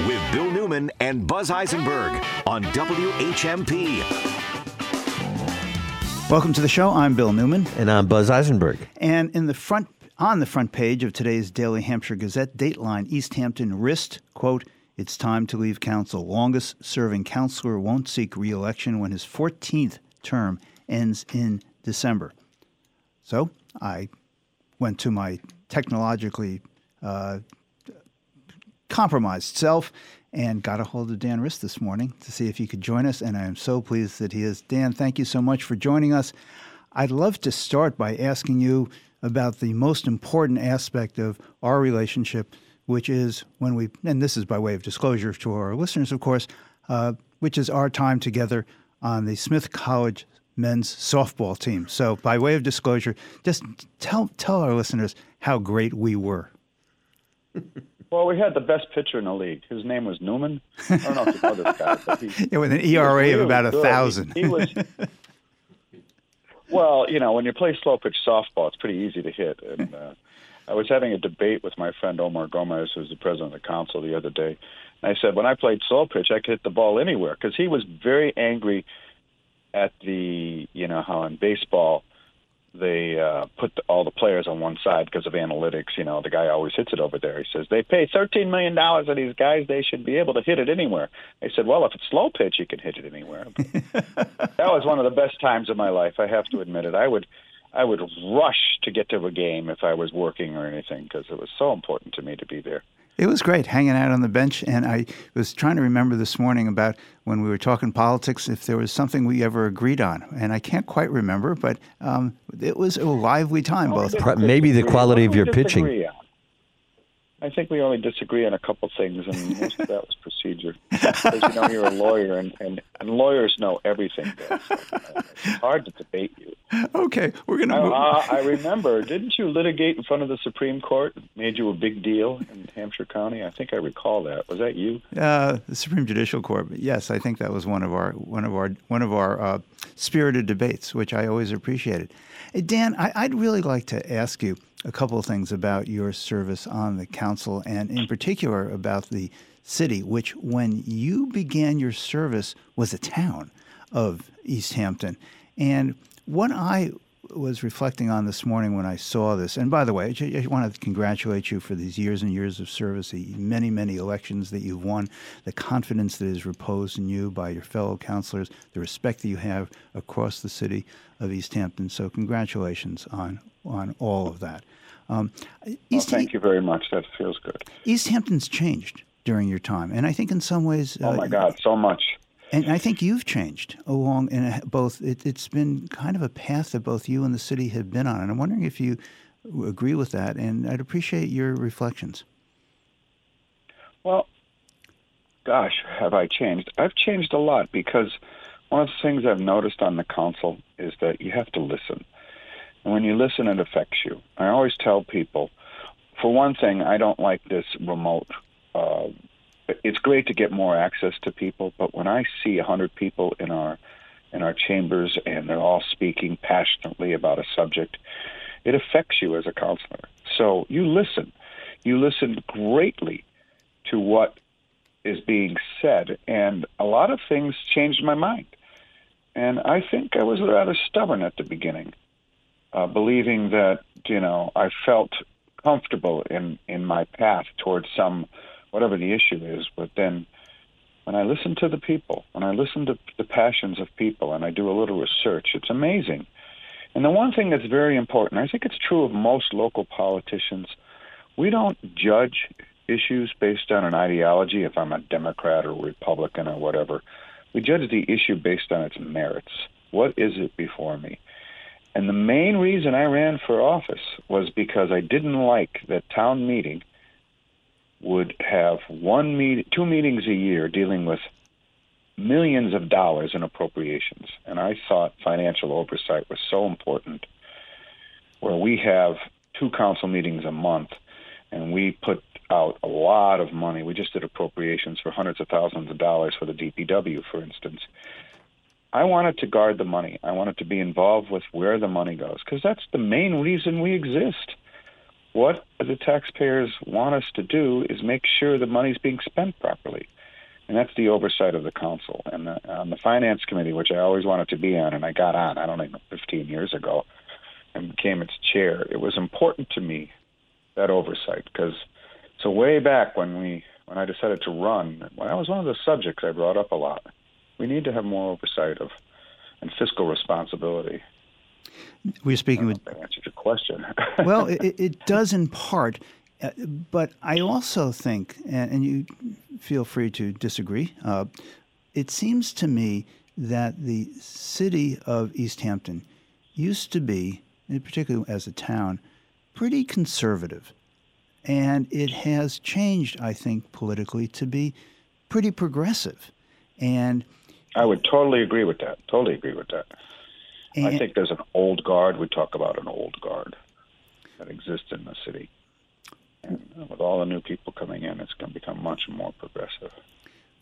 with Bill Newman and Buzz Eisenberg on WHMP. Welcome to the show. I'm Bill Newman. And I'm Buzz Eisenberg. And in the front on the front page of today's Daily Hampshire Gazette, Dateline East Hampton Rist, quote, it's time to leave council. Longest serving councilor won't seek re election when his 14th term ends in December. So I went to my technologically uh, compromised self and got a hold of Dan Rist this morning to see if he could join us. And I am so pleased that he is. Dan, thank you so much for joining us. I'd love to start by asking you about the most important aspect of our relationship, which is when we, and this is by way of disclosure to our listeners, of course, uh, which is our time together on the Smith College men's softball team. So, by way of disclosure, just tell tell our listeners how great we were. Well, we had the best pitcher in the league. His name was Newman. I don't know if you know this guy, but he, yeah, with an ERA of about a good. thousand. He, he was. well, you know, when you play slow pitch softball, it's pretty easy to hit. And uh, I was having a debate with my friend Omar Gomez, who's the president of the council, the other day. And I said, when I played slow pitch, I could hit the ball anywhere because he was very angry at the, you know, how in baseball they uh, put the, all the players on one side because of analytics. You know, the guy always hits it over there. He says they pay thirteen million dollars to these guys; they should be able to hit it anywhere. I said, well, if it's slow pitch, you can hit it anywhere. that was one of the best times of my life. I have to admit it. I would, I would rush to get to a game if I was working or anything because it was so important to me to be there. It was great hanging out on the bench, and I was trying to remember this morning about when we were talking politics if there was something we ever agreed on, and I can't quite remember, but um, it was a lively time. Both maybe the quality of your did we pitching. I think we only disagree on a couple things, and most of that was procedure. Because you know you're a lawyer, and, and, and lawyers know everything. It's hard to debate you. okay, we're I, gonna. move. uh, I remember, didn't you litigate in front of the Supreme Court? Made you a big deal in Hampshire County. I think I recall that. Was that you? Uh, the Supreme Judicial Court. Yes, I think that was one of our one of our one of our uh, spirited debates, which I always appreciated. Eh, Dan, I, I'd really like to ask you a couple of things about your service on the council, and in particular about the city, which when you began your service was a town of East Hampton, and what I was reflecting on this morning when I saw this. And by the way, I I want to congratulate you for these years and years of service, the many, many elections that you've won, the confidence that is reposed in you by your fellow councilors, the respect that you have across the city of East Hampton. So, congratulations on on all of that. Um, Well, thank you very much. That feels good. East Hampton's changed during your time, and I think in some ways, Oh uh, my God, so much. And I think you've changed along in both. It, it's been kind of a path that both you and the city have been on, and I'm wondering if you agree with that. And I'd appreciate your reflections. Well, gosh, have I changed? I've changed a lot because one of the things I've noticed on the council is that you have to listen. And when you listen, it affects you. I always tell people, for one thing, I don't like this remote. Uh, it's great to get more access to people, but when I see a hundred people in our in our chambers and they're all speaking passionately about a subject, it affects you as a counselor. So you listen. You listen greatly to what is being said, and a lot of things changed my mind. And I think I was rather stubborn at the beginning, uh, believing that you know I felt comfortable in in my path towards some whatever the issue is. But then, when I listen to the people, when I listen to the passions of people, and I do a little research, it's amazing. And the one thing that's very important, I think it's true of most local politicians, we don't judge issues based on an ideology, if I'm a Democrat or Republican or whatever. We judge the issue based on its merits. What is it before me? And the main reason I ran for office was because I didn't like that town meeting would have one meet, two meetings a year dealing with millions of dollars in appropriations. And I thought financial oversight was so important, where we have two council meetings a month, and we put out a lot of money. We just did appropriations for hundreds of thousands of dollars for the DPW, for instance. I wanted to guard the money. I wanted to be involved with where the money goes because that's the main reason we exist. What the taxpayers want us to do is make sure the money's being spent properly. And that's the oversight of the council. And the, on the finance committee, which I always wanted to be on, and I got on, I don't know, 15 years ago, and became its chair, it was important to me, that oversight, because so way back when we when I decided to run, well, that was one of the subjects I brought up a lot. We need to have more oversight of and fiscal responsibility. We're speaking with. That answered your question. well, it, it, does in part, uh, but I also think, and, and, you feel free to disagree. Uh, it seems to me that the city of East Hampton used to be, particularly as a town, pretty conservative. And it has changed, I think, politically to be pretty progressive. And I would totally agree with that. Totally agree with that. And, I think there's an old guard. We talk about an old guard that exists in the city. And with all the new people coming in, it's going to become much more progressive.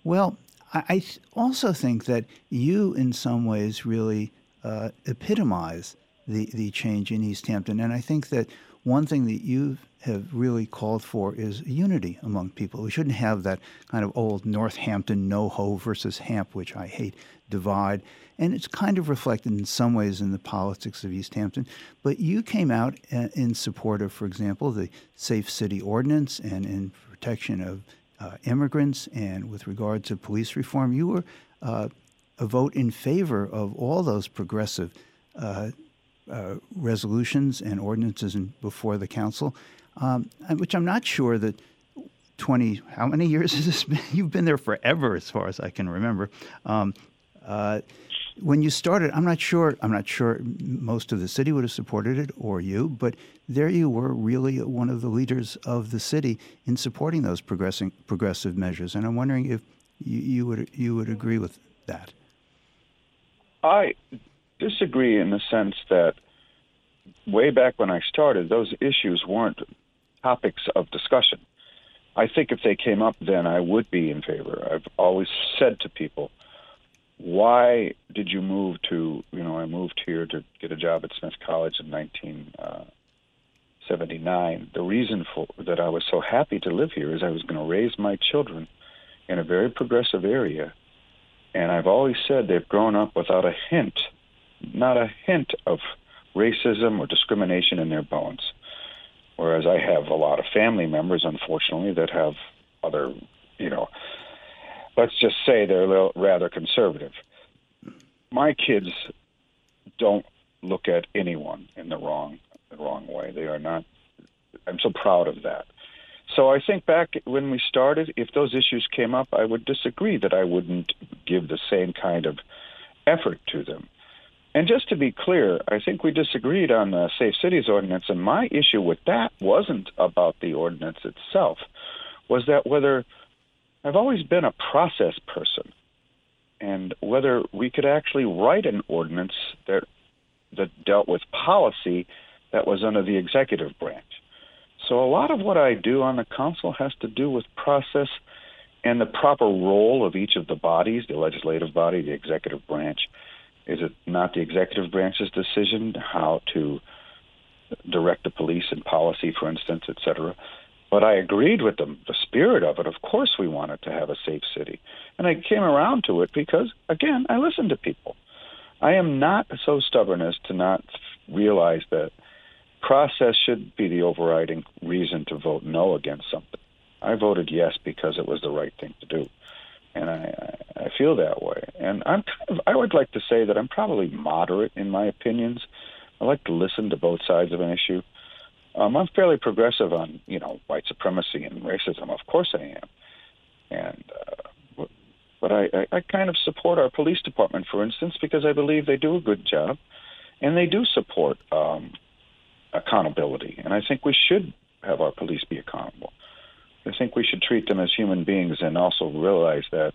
Well, I th- also think that you, in some ways, really uh, epitomize the, the change in East Hampton. And I think that one thing that you have really called for is unity among people. We shouldn't have that kind of old Northampton NoHo versus Hamp, which I hate, divide. And it's kind of reflected in some ways in the politics of East Hampton. But you came out uh, in support of, for example, the Safe City Ordinance and in protection of uh, immigrants and with regard to police reform. You were uh, a vote in favor of all those progressive uh, uh, resolutions and ordinances in, before the council, um, which I'm not sure that 20, how many years has this been? You've been there forever, as far as I can remember. Um, uh, when you started, I'm not sure. I'm not sure most of the city would have supported it or you, but there you were, really one of the leaders of the city in supporting those progressing progressive measures. And I'm wondering if you, you would you would agree with that. I disagree in the sense that way back when I started, those issues weren't topics of discussion. I think if they came up then, I would be in favor. I've always said to people, why did you move to, you know, I moved here to get a job at Smith College in 1979. Uh, the reason for that I was so happy to live here is I was going to raise my children in a very progressive area. And I've always said they've grown up without a hint not a hint of racism or discrimination in their bones. Whereas I have a lot of family members, unfortunately, that have other, you know, let's just say they're a little, rather conservative. My kids don't look at anyone in the wrong the wrong way. They are not. I'm so proud of that. So I think back when we started, if those issues came up, I would disagree that I wouldn't give the same kind of effort to them. And just to be clear, I think we disagreed on the Safe Cities ordinance, and my issue with that wasn't about the ordinance itself, was that whether I've always been a process person, and whether we could actually write an ordinance that that dealt with policy that was under the executive branch. So a lot of what I do on the council has to do with process and the proper role of each of the bodies, the legislative body, the executive branch is it not the executive branch's decision how to direct the police and policy, for instance, et cetera? But I agreed with them, the spirit of it. Of course, we wanted to have a safe city. And I came around to it because, again, I listen to people. I am not so stubborn as to not realize that process should be the overriding reason to vote no against something. I voted yes because it was the right thing to do and I, I feel that way. And I'm kind of, I would like to say that I'm probably moderate in my opinions. I like to listen to both sides of an issue. Um, I'm fairly progressive on, you know, white supremacy and racism. Of course I am. And, uh, but I, I, I kind of support our police department, for instance, because I believe they do a good job, and they do support um, accountability. And I think we should have our police be accountable. I think we should treat them as human beings and also realize that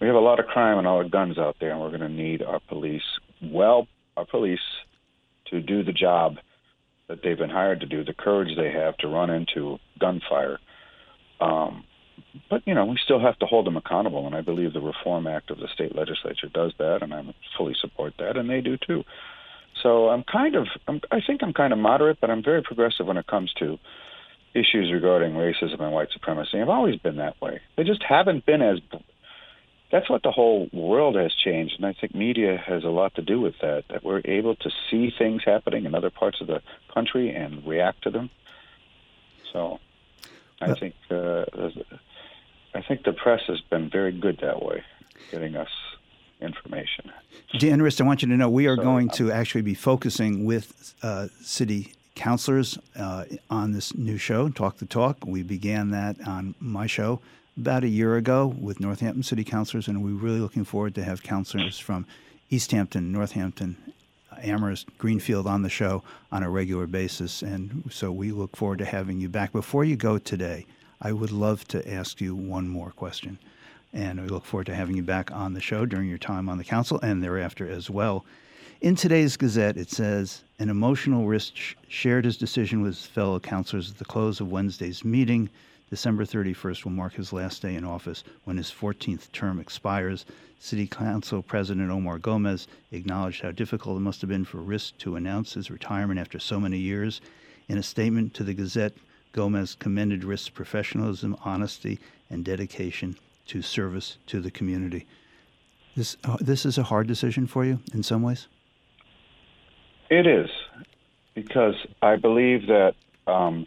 we have a lot of crime and all the guns out there, and we're going to need our police, well, our police, to do the job that they've been hired to do, the courage they have to run into gunfire. Um, but you know, we still have to hold them accountable, and I believe the Reform Act of the state legislature does that, and I fully support that, and they do too. So I'm kind of, I'm, I think I'm kind of moderate, but I'm very progressive when it comes to issues regarding racism and white supremacy. I've always been that way. They just haven't been as. That's what the whole world has changed, and I think media has a lot to do with that. That we're able to see things happening in other parts of the country and react to them. So, I think uh, I think the press has been very good that way, getting us information. Dan Rist, I want you to know we are so, going to actually be focusing with uh, city councilors uh, on this new show, Talk the Talk. We began that on my show about a year ago with Northampton City Councilors, and we're really looking forward to have councilors from East Hampton, Northampton, Amherst, Greenfield on the show on a regular basis. And so we look forward to having you back. Before you go today, I would love to ask you one more question. And we look forward to having you back on the show during your time on the council and thereafter as well. In today's Gazette, it says an emotional Rist shared his decision with fellow councilors at the close of Wednesday's meeting. December 31st will mark his last day in office when his 14th term expires. City Council President Omar Gomez acknowledged how difficult it must have been for Rist to announce his retirement after so many years. In a statement to the Gazette, Gomez commended Rist's professionalism, honesty, and dedication to service to the community. This uh, this is a hard decision for you in some ways. It is because I believe that um,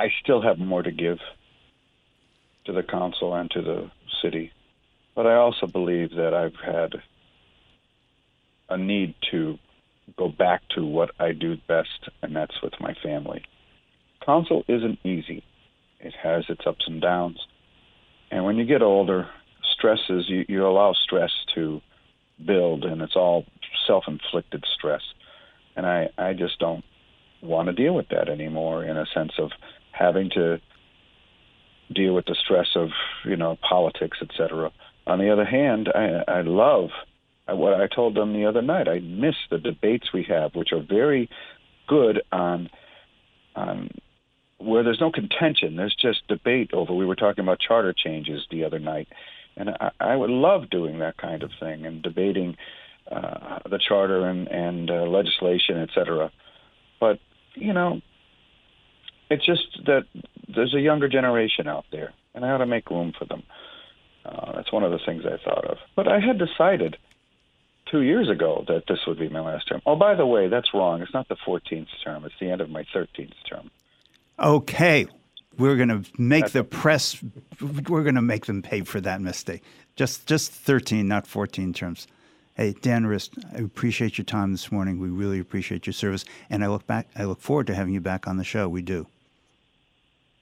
I still have more to give to the council and to the city, but I also believe that I've had a need to go back to what I do best, and that's with my family. Council isn't easy. It has its ups and downs. And when you get older, stresses, you, you allow stress to build, and it's all self inflicted stress. And I, I just don't want to deal with that anymore in a sense of having to deal with the stress of, you know, politics, etc. On the other hand, I, I love what I told them the other night. I miss the debates we have, which are very good on on where there's no contention. There's just debate over. We were talking about charter changes the other night, and I, I would love doing that kind of thing and debating uh, the charter and and uh, legislation, et cetera. But you know, it's just that there's a younger generation out there, and I ought to make room for them. Uh, that's one of the things I thought of. But I had decided two years ago that this would be my last term. Oh, by the way, that's wrong. It's not the 14th term. It's the end of my 13th term. Okay, we're going to make that's the press. We're going to make them pay for that mistake. Just just 13, not 14 terms. Hey, Dan Rist, I appreciate your time this morning. We really appreciate your service, and I look back. I look forward to having you back on the show. We do.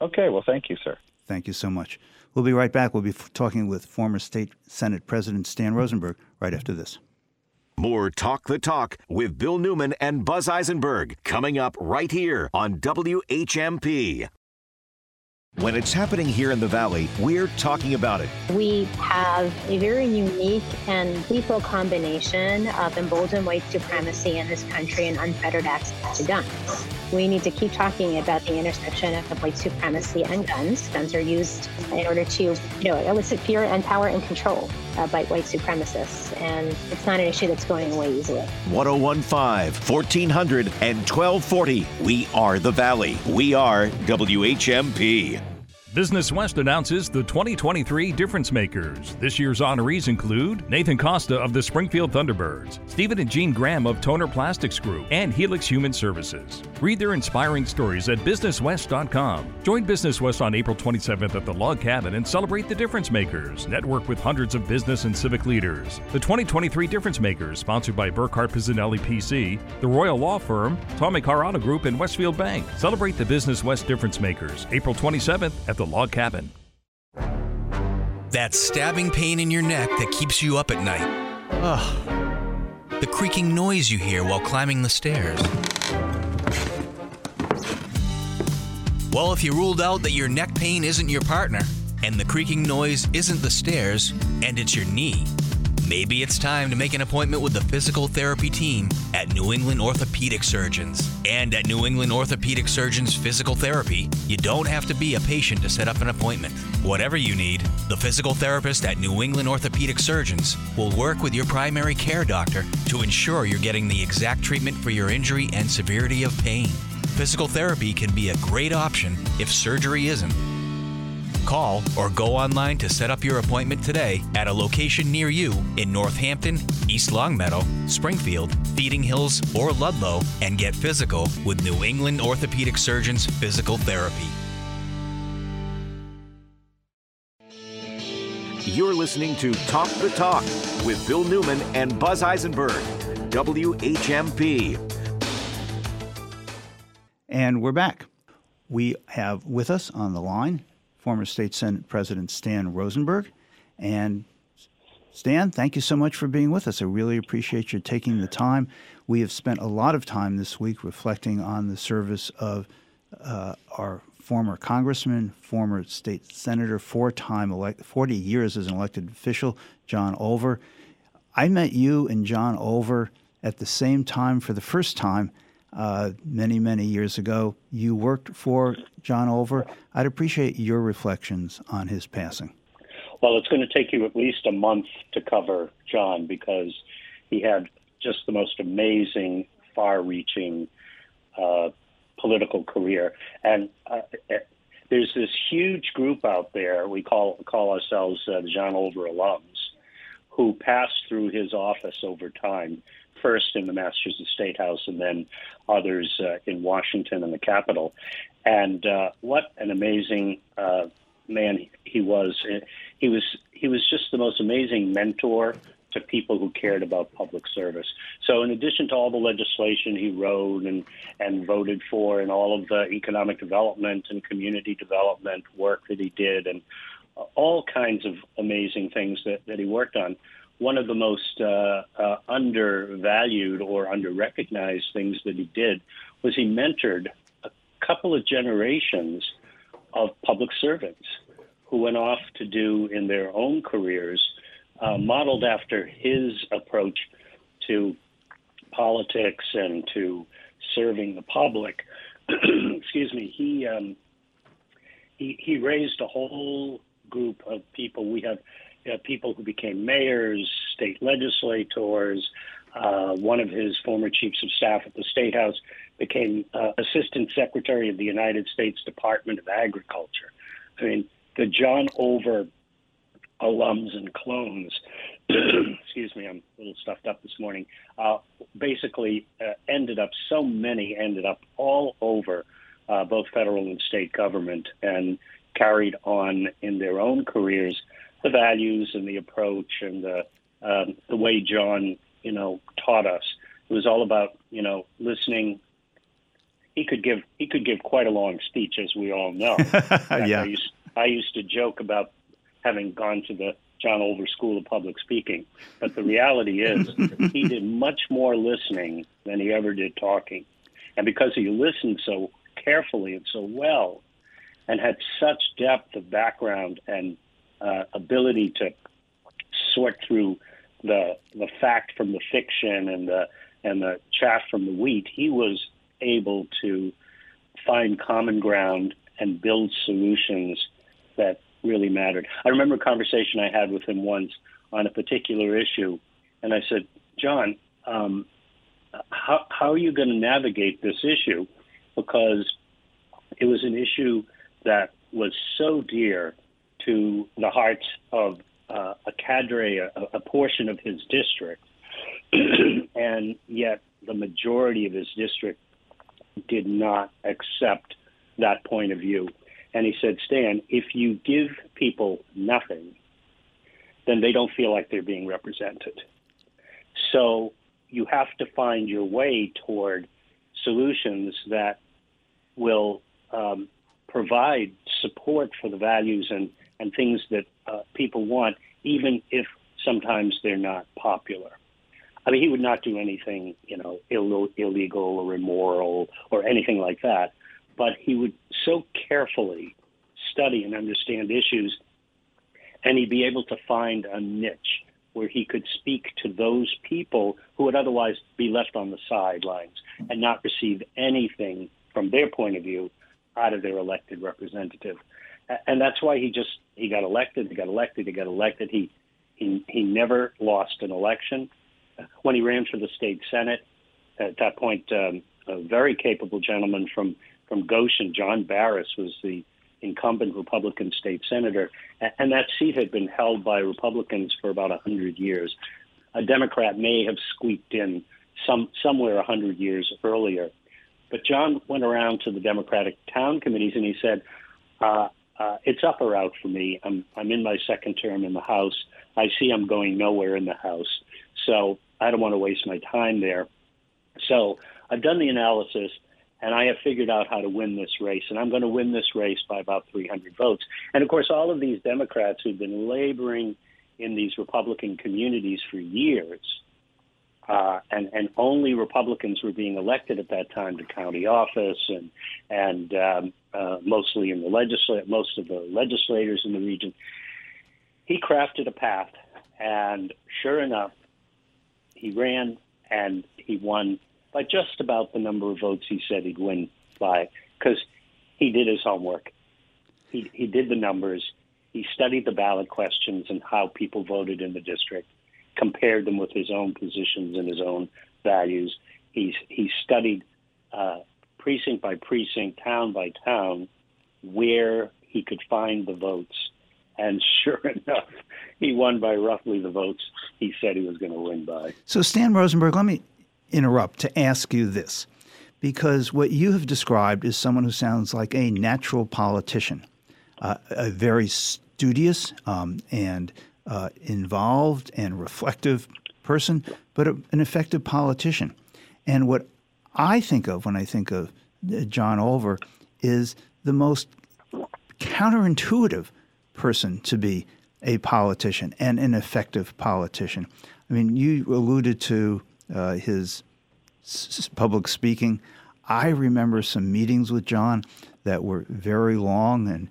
Okay. Well, thank you, sir. Thank you so much. We'll be right back. We'll be f- talking with former State Senate President Stan Rosenberg right after this. More Talk the Talk with Bill Newman and Buzz Eisenberg coming up right here on WHMP. When it's happening here in the Valley, we're talking about it. We have a very unique and lethal combination of emboldened white supremacy in this country and unfettered access to guns. We need to keep talking about the intersection of white supremacy and guns. Guns are used in order to, you know, elicit fear and power and control by white supremacists, and it's not an issue that's going away easily. 1015, 1400, and 1240. We are the Valley. We are WHMP. Business West announces the 2023 Difference Makers. This year's honorees include Nathan Costa of the Springfield Thunderbirds, Stephen and Jean Graham of Toner Plastics Group, and Helix Human Services. Read their inspiring stories at BusinessWest.com. Join Business West on April 27th at the Log Cabin and celebrate the Difference Makers. Network with hundreds of business and civic leaders. The 2023 Difference Makers, sponsored by Burkhart Pizzanelli PC, the Royal Law Firm, Tommy Carano Group, and Westfield Bank. Celebrate the Business West Difference Makers, April 27th at the log cabin. That stabbing pain in your neck that keeps you up at night. Ugh. The creaking noise you hear while climbing the stairs. Well, if you ruled out that your neck pain isn't your partner, and the creaking noise isn't the stairs, and it's your knee, Maybe it's time to make an appointment with the physical therapy team at New England Orthopedic Surgeons. And at New England Orthopedic Surgeons Physical Therapy, you don't have to be a patient to set up an appointment. Whatever you need, the physical therapist at New England Orthopedic Surgeons will work with your primary care doctor to ensure you're getting the exact treatment for your injury and severity of pain. Physical therapy can be a great option if surgery isn't. Call or go online to set up your appointment today at a location near you in Northampton, East Longmeadow, Springfield, Feeding Hills, or Ludlow and get physical with New England Orthopedic Surgeons Physical Therapy. You're listening to Talk the Talk with Bill Newman and Buzz Eisenberg, WHMP. And we're back. We have with us on the line former State Senate President Stan Rosenberg. And Stan, thank you so much for being with us. I really appreciate you taking the time. We have spent a lot of time this week reflecting on the service of uh, our former congressman, former state senator, four-time elect, 40 years as an elected official, John Olver. I met you and John Olver at the same time for the first time uh, many, many years ago. You worked for John Olver. I'd appreciate your reflections on his passing. Well, it's going to take you at least a month to cover John because he had just the most amazing, far reaching uh, political career. And uh, there's this huge group out there, we call, call ourselves uh, the John Olver alums, who passed through his office over time first in the Massachusetts State House and then others uh, in Washington and the Capitol. And uh, what an amazing uh, man he was! He was he was just the most amazing mentor to people who cared about public service. So, in addition to all the legislation he wrote and and voted for, and all of the economic development and community development work that he did, and all kinds of amazing things that, that he worked on one of the most uh, uh, undervalued or underrecognized things that he did was he mentored a couple of generations of public servants who went off to do in their own careers, uh, modeled after his approach to politics and to serving the public. Excuse me. He um, he he raised a whole group of people. We have uh, people who became mayors, state legislators. Uh, one of his former chiefs of staff at the State House became uh, Assistant Secretary of the United States Department of Agriculture. I mean, the John Olver alums and clones, excuse me, I'm a little stuffed up this morning, uh, basically uh, ended up, so many ended up all over uh, both federal and state government and carried on in their own careers the values and the approach and the um, the way John, you know, taught us. It was all about you know listening. He could give he could give quite a long speech, as we all know. yeah. I used, I used to joke about having gone to the John Olver School of Public Speaking, but the reality is he did much more listening than he ever did talking, and because he listened so carefully and so well, and had such depth of background and uh, ability to sort through the the fact from the fiction and the and the chaff from the wheat, he was able to find common ground and build solutions that really mattered. I remember a conversation I had with him once on a particular issue, and I said, John, um, how, how are you going to navigate this issue? Because it was an issue that was so dear to the hearts of uh, a cadre, a, a portion of his district, and yet the majority of his district did not accept that point of view. And he said, Stan, if you give people nothing, then they don't feel like they're being represented. So you have to find your way toward solutions that will um, provide support for the values and and things that uh, people want, even if sometimes they're not popular. I mean, he would not do anything, you know, Ill- illegal or immoral or anything like that, but he would so carefully study and understand issues, and he'd be able to find a niche where he could speak to those people who would otherwise be left on the sidelines and not receive anything from their point of view out of their elected representative. And that's why he just he got elected, he got elected, he got elected. He he he never lost an election. When he ran for the state senate, at that point, um, a very capable gentleman from from Goshen, John Barrus, was the incumbent Republican state senator, and that seat had been held by Republicans for about a hundred years. A Democrat may have squeaked in some somewhere a hundred years earlier, but John went around to the Democratic town committees and he said, uh, uh, "It's up or out for me. I'm I'm in my second term in the House. I see I'm going nowhere in the House, so I don't want to waste my time there. So I've done the analysis." and I have figured out how to win this race, and I'm going to win this race by about 300 votes. And of course, all of these Democrats who've been laboring in these Republican communities for years, uh, and and only Republicans were being elected at that time to county office, and and um, uh, mostly in the legislature, most of the legislators in the region. He crafted a path, and sure enough, he ran and he won by just about the number of votes he said he'd win by, because he did his homework. He, he did the numbers. He studied the ballot questions and how people voted in the district, compared them with his own positions and his own values. He's, he studied uh, precinct by precinct, town by town, where he could find the votes. And sure enough, he won by roughly the votes he said he was going to win by. So, Stan Rosenberg, let me interrupt to ask you this because what you have described is someone who sounds like a natural politician, uh, a very studious um, and uh, involved and reflective person, but a, an effective politician. And what I think of when I think of uh, John Olver is the most counterintuitive person to be a politician and an effective politician. I mean, you alluded to uh, his s- public speaking. I remember some meetings with John that were very long, and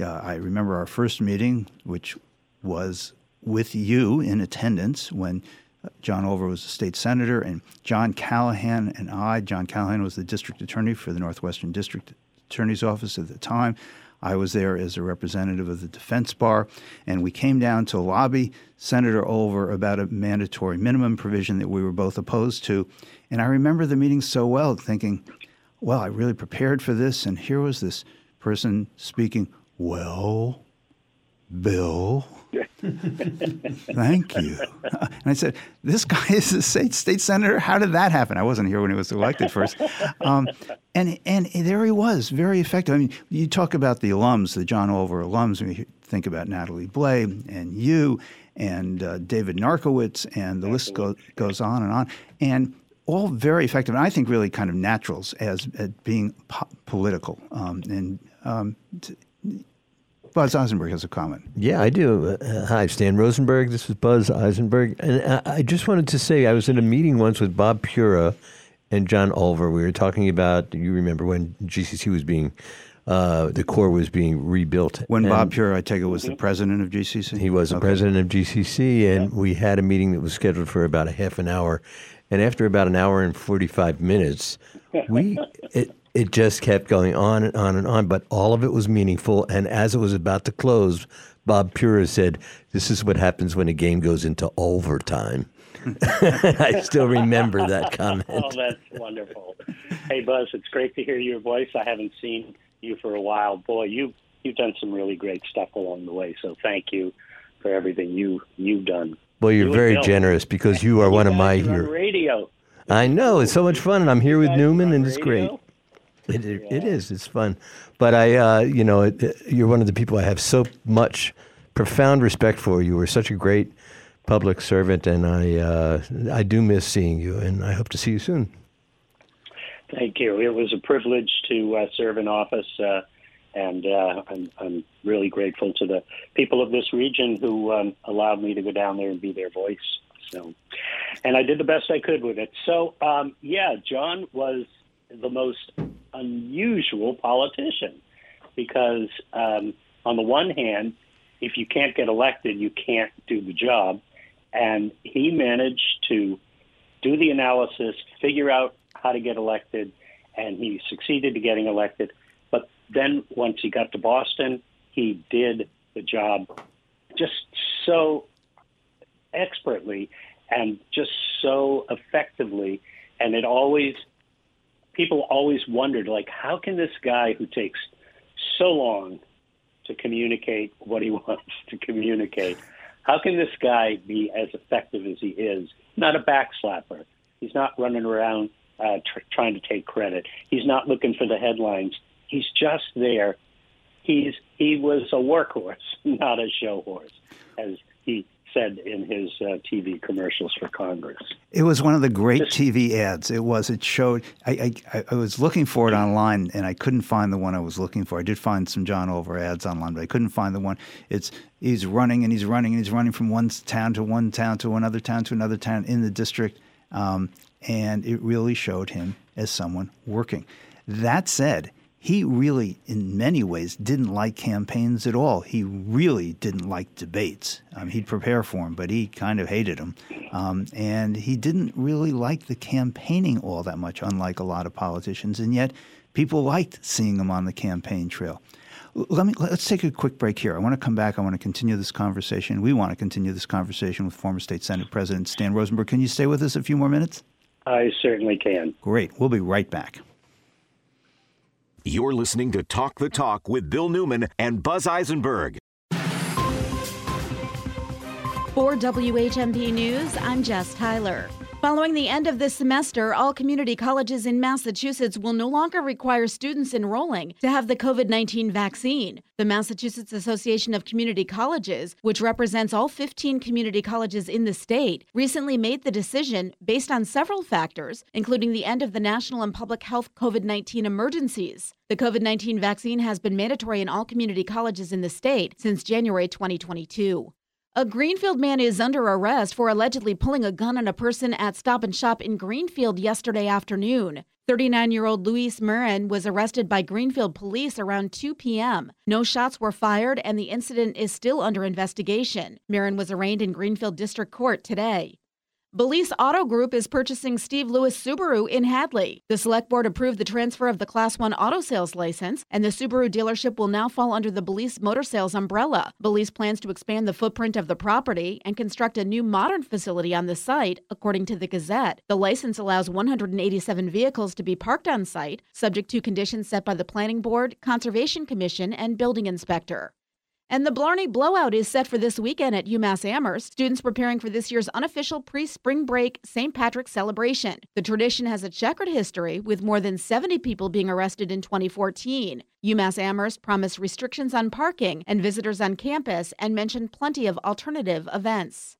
uh, I remember our first meeting, which was with you in attendance when uh, John Olver was a state senator, and John Callahan and I. John Callahan was the district attorney for the Northwestern District Attorney's Office at the time. I was there as a representative of the defense bar, and we came down to lobby Senator Olver about a mandatory minimum provision that we were both opposed to. And I remember the meeting so well, thinking, well, I really prepared for this, and here was this person speaking, well, Bill, thank you. And I said, This guy is a state, state senator. How did that happen? I wasn't here when he was elected first. Um, and, and there he was, very effective. I mean, you talk about the alums, the John Olver alums, when you think about Natalie Blais and you and uh, David Narkewicz, and the list go, goes on and on. And all very effective, and I think really kind of naturals as at being po- political. Um, and um, t- Buzz Eisenberg has a comment. Yeah, I do. Uh, hi, Stan Rosenberg. This is Buzz Eisenberg. And I, I, just wanted to say I was in a meeting once with Bob Pura and John Olver. We were talking about, you remember when GCC was being, uh, the core was being rebuilt. When and Bob Pura, I take it, was the president of GCC? He was the okay. president of GCC, and yeah. we had a meeting that was scheduled for about a half an hour. And after about an hour and 45 minutes, we, it, it just kept going on and on and on, but all of it was meaningful. And as it was about to close, Bob Pura said, This is what happens when a game goes into overtime. I still remember that oh, comment. oh, that's wonderful. Hey, Buzz, it's great to hear your voice. I haven't seen you for a while. Boy, you you've done some really great stuff along the way. So thank you for everything you you've done. Well, you're you very generous because you are you one of my heroes. Radio. I know it's so much fun, and I'm here with Newman, and it's great. It, it, yeah. it is. It's fun. But I, uh, you know, it, you're one of the people I have so much profound respect for. You were such a great public servant, and I, uh, I do miss seeing you, and I hope to see you soon. Thank you. It was a privilege to uh, serve in office, uh, and uh, I'm, I'm, really grateful to the people of this region who um, allowed me to go down there and be their voice. So, and I did the best I could with it. So, um, yeah, John was the most unusual politician because, um, on the one hand, if you can't get elected, you can't do the job. And he managed to do the analysis, figure out how to get elected, and he succeeded to getting elected. But then once he got to Boston, he did the job just so expertly and just so effectively. And it always, people always wondered, like, how can this guy who takes so long to communicate what he wants to communicate, how can this guy be as effective as he is? Not a backslapper. He's not running around uh, tr- trying to take credit. He's not looking for the headlines. He's just there. He's he was a workhorse, not a show horse, as he said in his uh, TV commercials for Congress. It was one of the great TV ads. It was. It showed. I, I, I was looking for it online and I couldn't find the one I was looking for. I did find some John Olver ads online, but I couldn't find the one. It's he's running and he's running and he's running from one town to one town to another town to another town in the district, um, and it really showed him as someone working. That said, he really, in many ways, didn't like campaigns at all. He really didn't like debates. Um, he'd prepare for them, but he kind of hated them. Um, and he didn't really like the campaigning all that much, unlike a lot of politicians. And yet, people liked seeing him on the campaign trail. Let me let's take a quick break here. I want to come back. I want to continue this conversation. We want to continue this conversation with former state Senate President Stan Rosenberg. Can you stay with us a few more minutes? I certainly can. Great. We'll be right back. You're listening to Talk the Talk with Bill Newman and Buzz Eisenberg. For WHMP News, I'm Jess Tyler. Following the end of this semester, all community colleges in Massachusetts will no longer require students enrolling to have the COVID 19 vaccine. The Massachusetts Association of Community Colleges, which represents all 15 community colleges in the state, recently made the decision based on several factors, including the end of the national and public health COVID 19 emergencies. The COVID 19 vaccine has been mandatory in all community colleges in the state since January 2022. A Greenfield man is under arrest for allegedly pulling a gun on a person at Stop and Shop in Greenfield yesterday afternoon. 39 year old Luis Marin was arrested by Greenfield police around 2 p.m. No shots were fired, and the incident is still under investigation. Marin was arraigned in Greenfield District Court today. Balise Auto Group is purchasing Steve Lewis Subaru in Hadley. The select board approved the transfer of the Class 1 auto sales license, and the Subaru dealership will now fall under the Balise Motor Sales umbrella. Balise plans to expand the footprint of the property and construct a new modern facility on the site, according to the Gazette. The license allows 187 vehicles to be parked on site, subject to conditions set by the Planning Board, Conservation Commission, and Building Inspector. And the Blarney Blowout is set for this weekend at UMass Amherst. Students preparing for this year's unofficial pre spring break St. Patrick's celebration. The tradition has a checkered history, with more than 70 people being arrested in 2014. UMass Amherst promised restrictions on parking and visitors on campus and mentioned plenty of alternative events.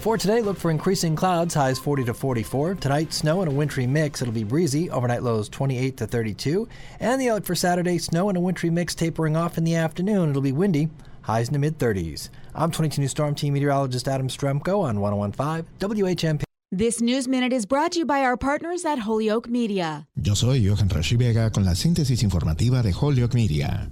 For today, look for increasing clouds, highs 40 to 44. Tonight, snow and a wintry mix. It'll be breezy, overnight lows 28 to 32. And the outlook for Saturday, snow and a wintry mix tapering off in the afternoon. It'll be windy, highs in the mid 30s. I'm 22 News Storm Team meteorologist Adam Strzempko on 1015 WHMP. This News Minute is brought to you by our partners at Holyoke Media. Yo soy Johan Rashi Vega con la síntesis informativa de Holyoke Media.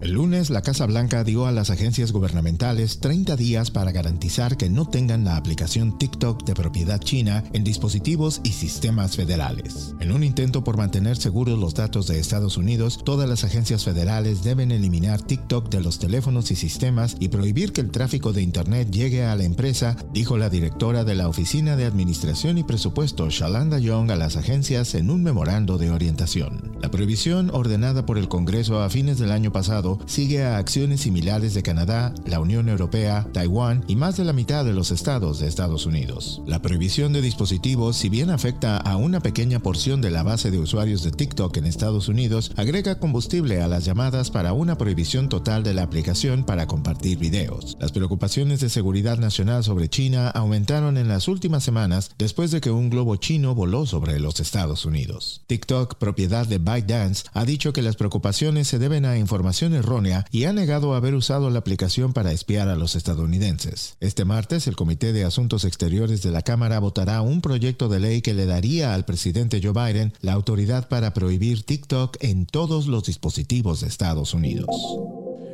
El lunes, la Casa Blanca dio a las agencias gubernamentales 30 días para garantizar que no tengan la aplicación TikTok de propiedad china en dispositivos y sistemas federales. En un intento por mantener seguros los datos de Estados Unidos, todas las agencias federales deben eliminar TikTok de los teléfonos y sistemas y prohibir que el tráfico de Internet llegue a la empresa, dijo la directora de la Oficina de Administración y Presupuesto, Shalanda Young, a las agencias en un memorando de orientación. La prohibición ordenada por el Congreso a fines del año pasado sigue a acciones similares de Canadá, la Unión Europea, Taiwán y más de la mitad de los estados de Estados Unidos. La prohibición de dispositivos, si bien afecta a una pequeña porción de la base de usuarios de TikTok en Estados Unidos, agrega combustible a las llamadas para una prohibición total de la aplicación para compartir videos. Las preocupaciones de seguridad nacional sobre China aumentaron en las últimas semanas después de que un globo chino voló sobre los Estados Unidos. TikTok, propiedad de ByteDance, ha dicho que las preocupaciones se deben a información errónea y ha negado haber usado la aplicación para espiar a los estadounidenses. Este martes, el Comité de Asuntos Exteriores de la Cámara votará un proyecto de ley que le daría al presidente Joe Biden la autoridad para prohibir TikTok en todos los dispositivos de Estados Unidos.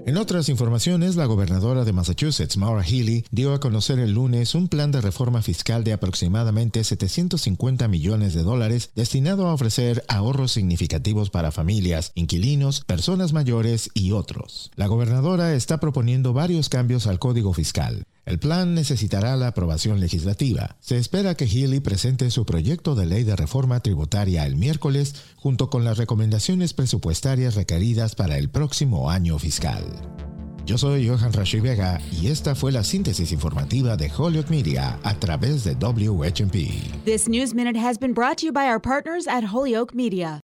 En otras informaciones, la gobernadora de Massachusetts, Maura Healey, dio a conocer el lunes un plan de reforma fiscal de aproximadamente 750 millones de dólares destinado a ofrecer ahorros significativos para familias, inquilinos, personas mayores y otros. La gobernadora está proponiendo varios cambios al código fiscal. El plan necesitará la aprobación legislativa. Se espera que Healy presente su proyecto de ley de reforma tributaria el miércoles junto con las recomendaciones presupuestarias requeridas para el próximo año fiscal. Yo soy Johan Rashi Vega y esta fue la síntesis informativa de Holyoke Media a través de WHMP. This News Minute has been brought to you by our partners at Holyoke Media.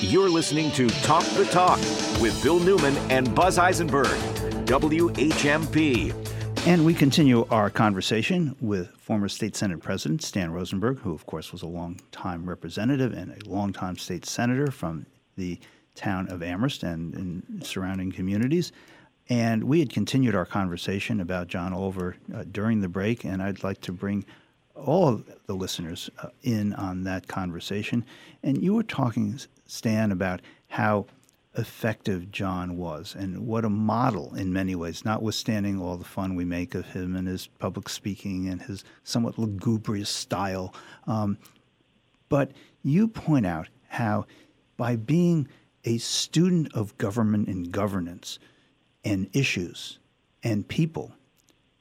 You're listening to Talk the Talk with Bill Newman and Buzz Eisenberg, WHMP. And we continue our conversation with former State Senate President Stan Rosenberg, who, of course, was a long-time representative and a long-time state senator from the town of Amherst and in surrounding communities. And we had continued our conversation about John Olver uh, during the break, and I'd like to bring all the listeners uh, in on that conversation. And you were talking, Stan, about how effective John was and what a model in many ways, notwithstanding all the fun we make of him and his public speaking and his somewhat lugubrious style. Um, but you point out how by being a student of government and governance and issues and people,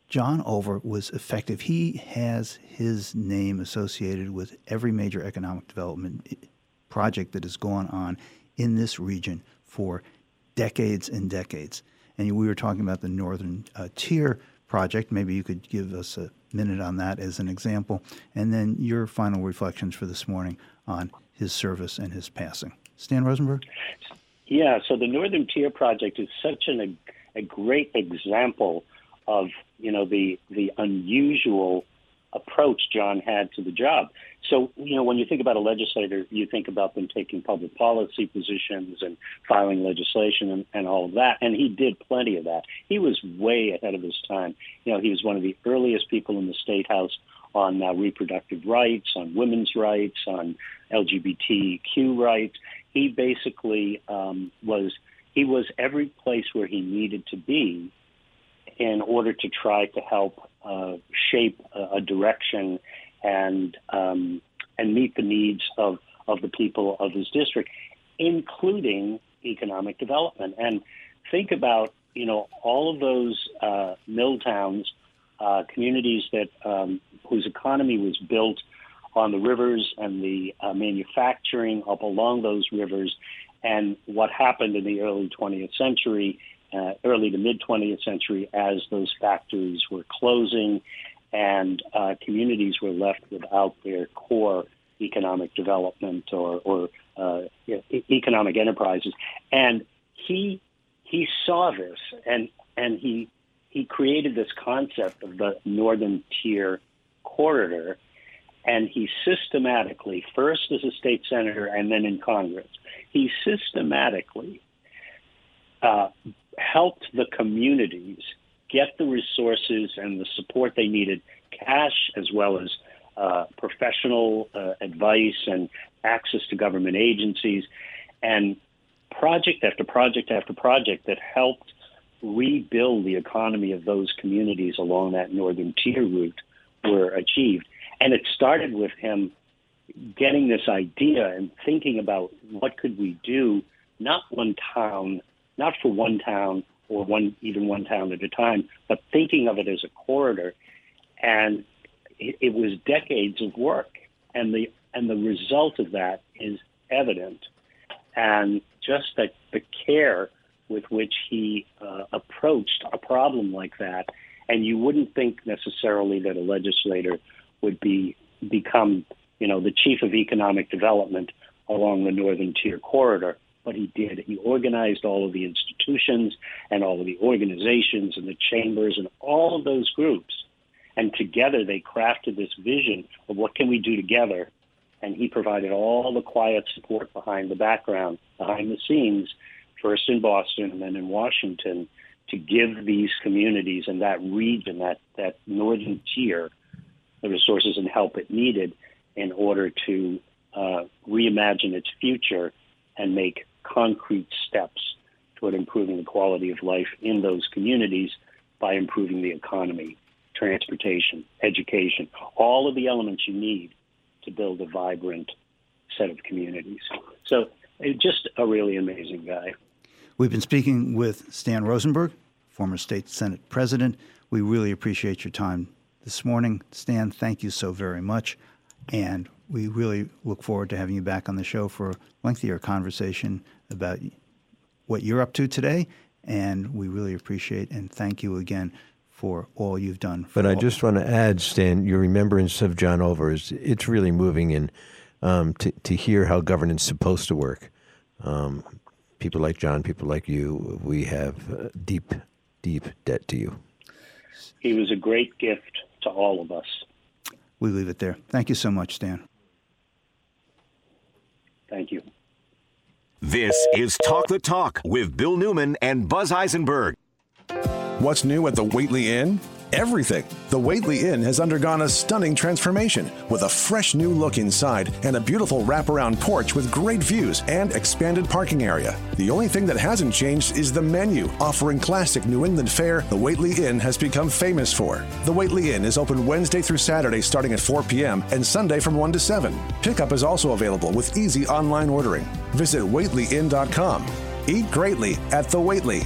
John Olver was effective. He has his name associated with every major economic development project that has gone on in this region for decades and decades. And we were talking about the Northern uh, Tier project. Maybe you could give us a minute on that as an example. And then your final reflections for this morning on his service and his passing. Stan Rosenberg? Yeah, so the Northern Tier project is such an, a, great example of you know the the unusual approach John had to the job. So, you know, when you think about a legislator, you think about them taking public policy positions and filing legislation and, and all of that. And he did plenty of that. He was way ahead of his time. You know, he was one of the earliest people in the state house on uh, reproductive rights, on women's rights, on LGBTQ rights. He basically um, was he was every place where he needed to be in order to try to help uh, shape a, a, direction and um, and meet the needs of, of the people of his district, including economic development. And think about you know all of those uh, mill towns, uh, communities that um, whose economy was built on the rivers and the uh, manufacturing up along those rivers, and what happened in the early 20th century uh, early to mid 20th century as those factories were closing and uh, communities were left without their core economic development or, or uh, economic enterprises. And he he saw this and and he he created this concept of the northern tier corridor and he systematically first as a state senator and then in congress he systematically uh, helped the communities get the resources and the support they needed, cash as well as uh, professional uh, advice and access to government agencies, and project after project after project that helped rebuild the economy of those communities along that northern tier route were achieved. And it started with him getting this idea and thinking about what could we do, not one town not for one town or one even one town at a time, but thinking of it as a corridor. And it, it was decades of work, and the and the result of that is evident. And just the, the care with which he uh, approached a problem like that, and you wouldn't think necessarily that a legislator would be become, you know, the chief of economic development along the Northern Tier corridor but he did. He organized all of the institutions and all of the organizations and the chambers and all of those groups. And together they crafted this vision of what can we do together. And he provided all the quiet support behind the background, behind the scenes, first in Boston and then in Washington, to give these communities and that region, that, that northern tier, the resources and help it needed in order to uh, reimagine its future and make concrete steps toward improving the quality of life in those communities by improving the economy, transportation, education, all of the elements you need to build a vibrant set of communities. So, uh, just a really amazing guy. We've been speaking with Stan Rosenberg, former state Senate president. We really appreciate your time this morning. Stan, thank you so very much. And we really look forward to having you back on the show for a lengthier conversation about what you're up to today. And we really appreciate and thank you again for all you've done. but I just want to add, Stan, your remembrance of John Olver is it's really moving, and um, to to hear how governance is supposed to work. Um, people like John, people like you, we have uh, deep, deep debt to you. He was a great gift to all of us. we leave it there. Thank you so much, Stan. Thank you. This is Talk the Talk with Bill Newman and Buzz Eisenberg. What's new at the Whately Inn? Everything. The Whately Inn has undergone a stunning transformation with a fresh new look inside and a beautiful wraparound porch with great views and expanded parking area. The only thing that hasn't changed is the menu, offering classic New England fare the Whately Inn has become famous for. The Whately Inn is open Wednesday through Saturday starting at 4 p.m. and Sunday from 1 to 7. Pickup is also available with easy online ordering. Visit WhatelyInn.com. Eat greatly at the Whately.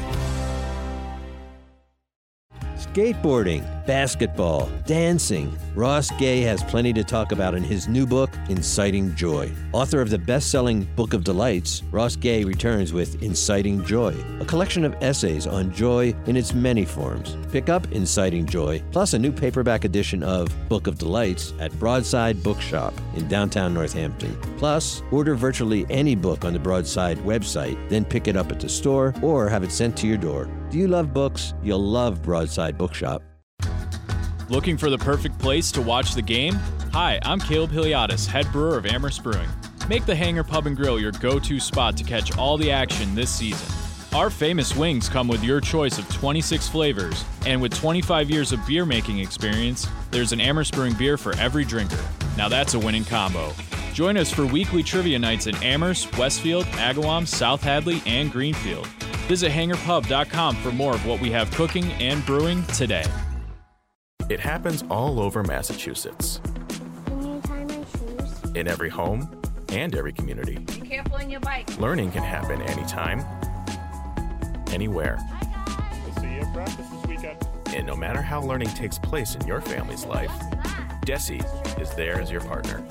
Skateboarding, basketball, dancing. Ross Gay has plenty to talk about in his new book, Inciting Joy. Author of the best selling Book of Delights, Ross Gay returns with Inciting Joy, a collection of essays on joy in its many forms. Pick up Inciting Joy, plus a new paperback edition of Book of Delights at Broadside Bookshop in downtown Northampton. Plus, order virtually any book on the Broadside website, then pick it up at the store or have it sent to your door. Do you love books? You'll love Broadside Bookshop. Looking for the perfect place to watch the game? Hi, I'm Caleb Hiliadis, head brewer of Amherst Brewing. Make the Hangar Pub and Grill your go to spot to catch all the action this season. Our famous wings come with your choice of 26 flavors, and with 25 years of beer making experience, there's an Amherst Brewing beer for every drinker. Now that's a winning combo. Join us for weekly trivia nights in Amherst, Westfield, Agawam, South Hadley, and Greenfield. Visit hangarpub.com for more of what we have cooking and brewing today. It happens all over Massachusetts. Can you tie my shoes? In every home and every community. Be careful on your bike. Learning can happen anytime, anywhere. We'll see you at practice this weekend. And no matter how learning takes place in your family's life, DESE is there as your partner.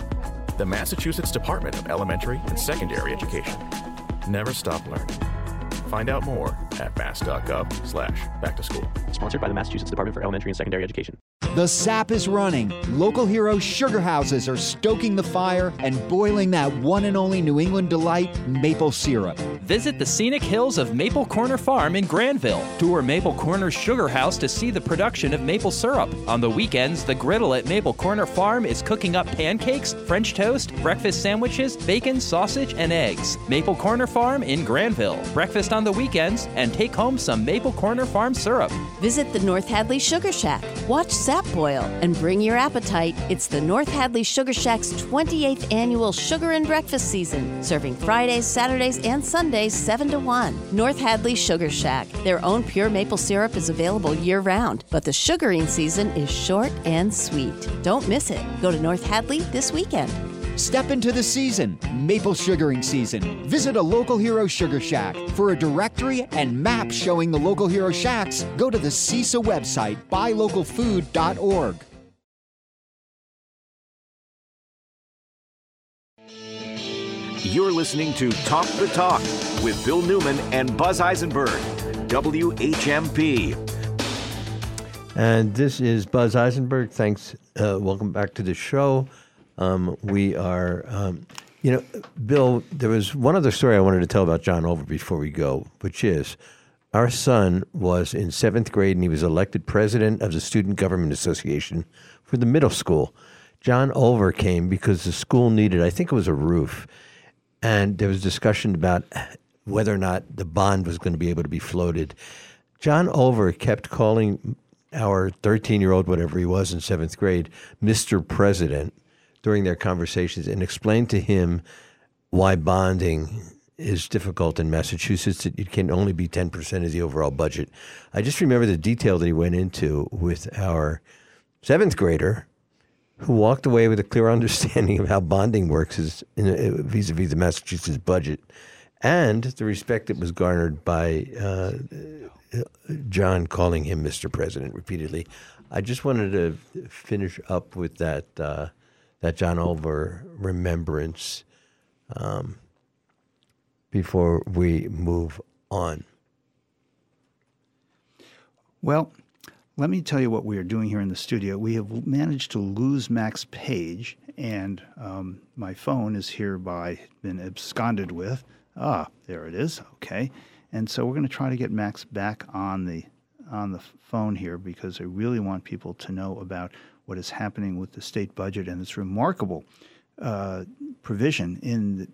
The Massachusetts Department of Elementary and Secondary Education. Never stop learning. Find out more at mass.gov slash back to school. Sponsored by the Massachusetts Department for Elementary and Secondary Education. The sap is running. Local hero sugar houses are stoking the fire and boiling that one and only New England delight, maple syrup. Visit the scenic hills of Maple Corner Farm in Granville. Tour Maple Corner's sugar house to see the production of maple syrup. On the weekends, the griddle at Maple Corner Farm is cooking up pancakes, French toast, breakfast sandwiches, bacon, sausage, and eggs. Maple Corner Farm in Granville. Breakfast on the weekends and take home some Maple Corner Farm syrup. Visit the North Hadley Sugar Shack. Watch sap boil and bring your appetite. It's the North Hadley Sugar Shack's 28th annual sugar and breakfast season, serving Fridays, Saturdays, and Sundays 7 to 1. North Hadley Sugar Shack. Their own pure maple syrup is available year round, but the sugaring season is short and sweet. Don't miss it. Go to North Hadley this weekend. Step into the season, maple sugaring season. Visit a local hero sugar shack. For a directory and map showing the local hero shacks, go to the CISA website, buylocalfood.org. You're listening to Talk the Talk with Bill Newman and Buzz Eisenberg, WHMP. And this is Buzz Eisenberg. Thanks. Uh, welcome back to the show. Um, we are, um, you know, Bill, there was one other story I wanted to tell about John Olver before we go, which is our son was in seventh grade and he was elected president of the Student Government Association for the middle school. John Olver came because the school needed, I think it was a roof, and there was discussion about whether or not the bond was going to be able to be floated. John Olver kept calling our 13 year old, whatever he was in seventh grade, Mr. President during their conversations and explained to him why bonding is difficult in Massachusetts. It can only be 10% of the overall budget. I just remember the detail that he went into with our seventh grader who walked away with a clear understanding of how bonding works vis a vis the Massachusetts budget and the respect that was garnered by uh, John calling him Mr. President repeatedly. I just wanted to finish up with that uh, that John Olver remembrance um, before we move on. Well, let me tell you what we are doing here in the studio. We have managed to lose Max Page, and um, my phone is hereby been absconded with. Ah, there it is. Okay, and so we're going to try to get Max back on the on the phone here because I really want people to know about what is happening with the state budget and this remarkable uh, provision in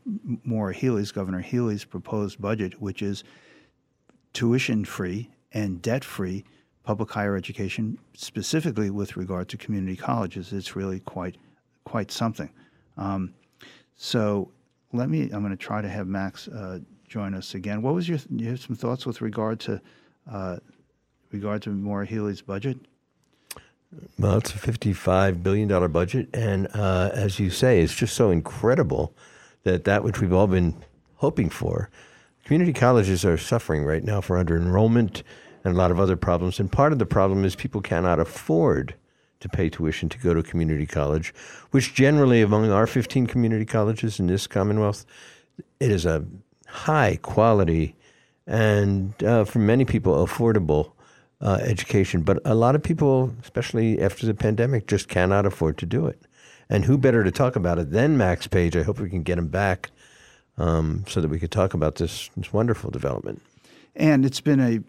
Maura Healey's, Governor Healey's proposed budget, which is tuition free and debt free public higher education, specifically with regard to community colleges. It's really quite quite something. Um, so let me. I'm going to try to have Max uh, join us again. What was your? You have some thoughts with regard to uh, regard to Maura Healey's budget? Well, it's a $55 billion budget. And uh, as you say, it's just so incredible that that which we've all been hoping for. Community colleges are suffering right now for under enrollment and a lot of other problems. And part of the problem is people cannot afford to pay tuition to go to community college, which generally, among our 15 community colleges in this Commonwealth, it is a high quality and, uh, for many people, affordable uh, education. But a lot of people, especially after the pandemic, just cannot afford to do it. And who better to talk about it than Max Page? I hope we can get him back um, so that we could talk about this, this wonderful development. And it's been a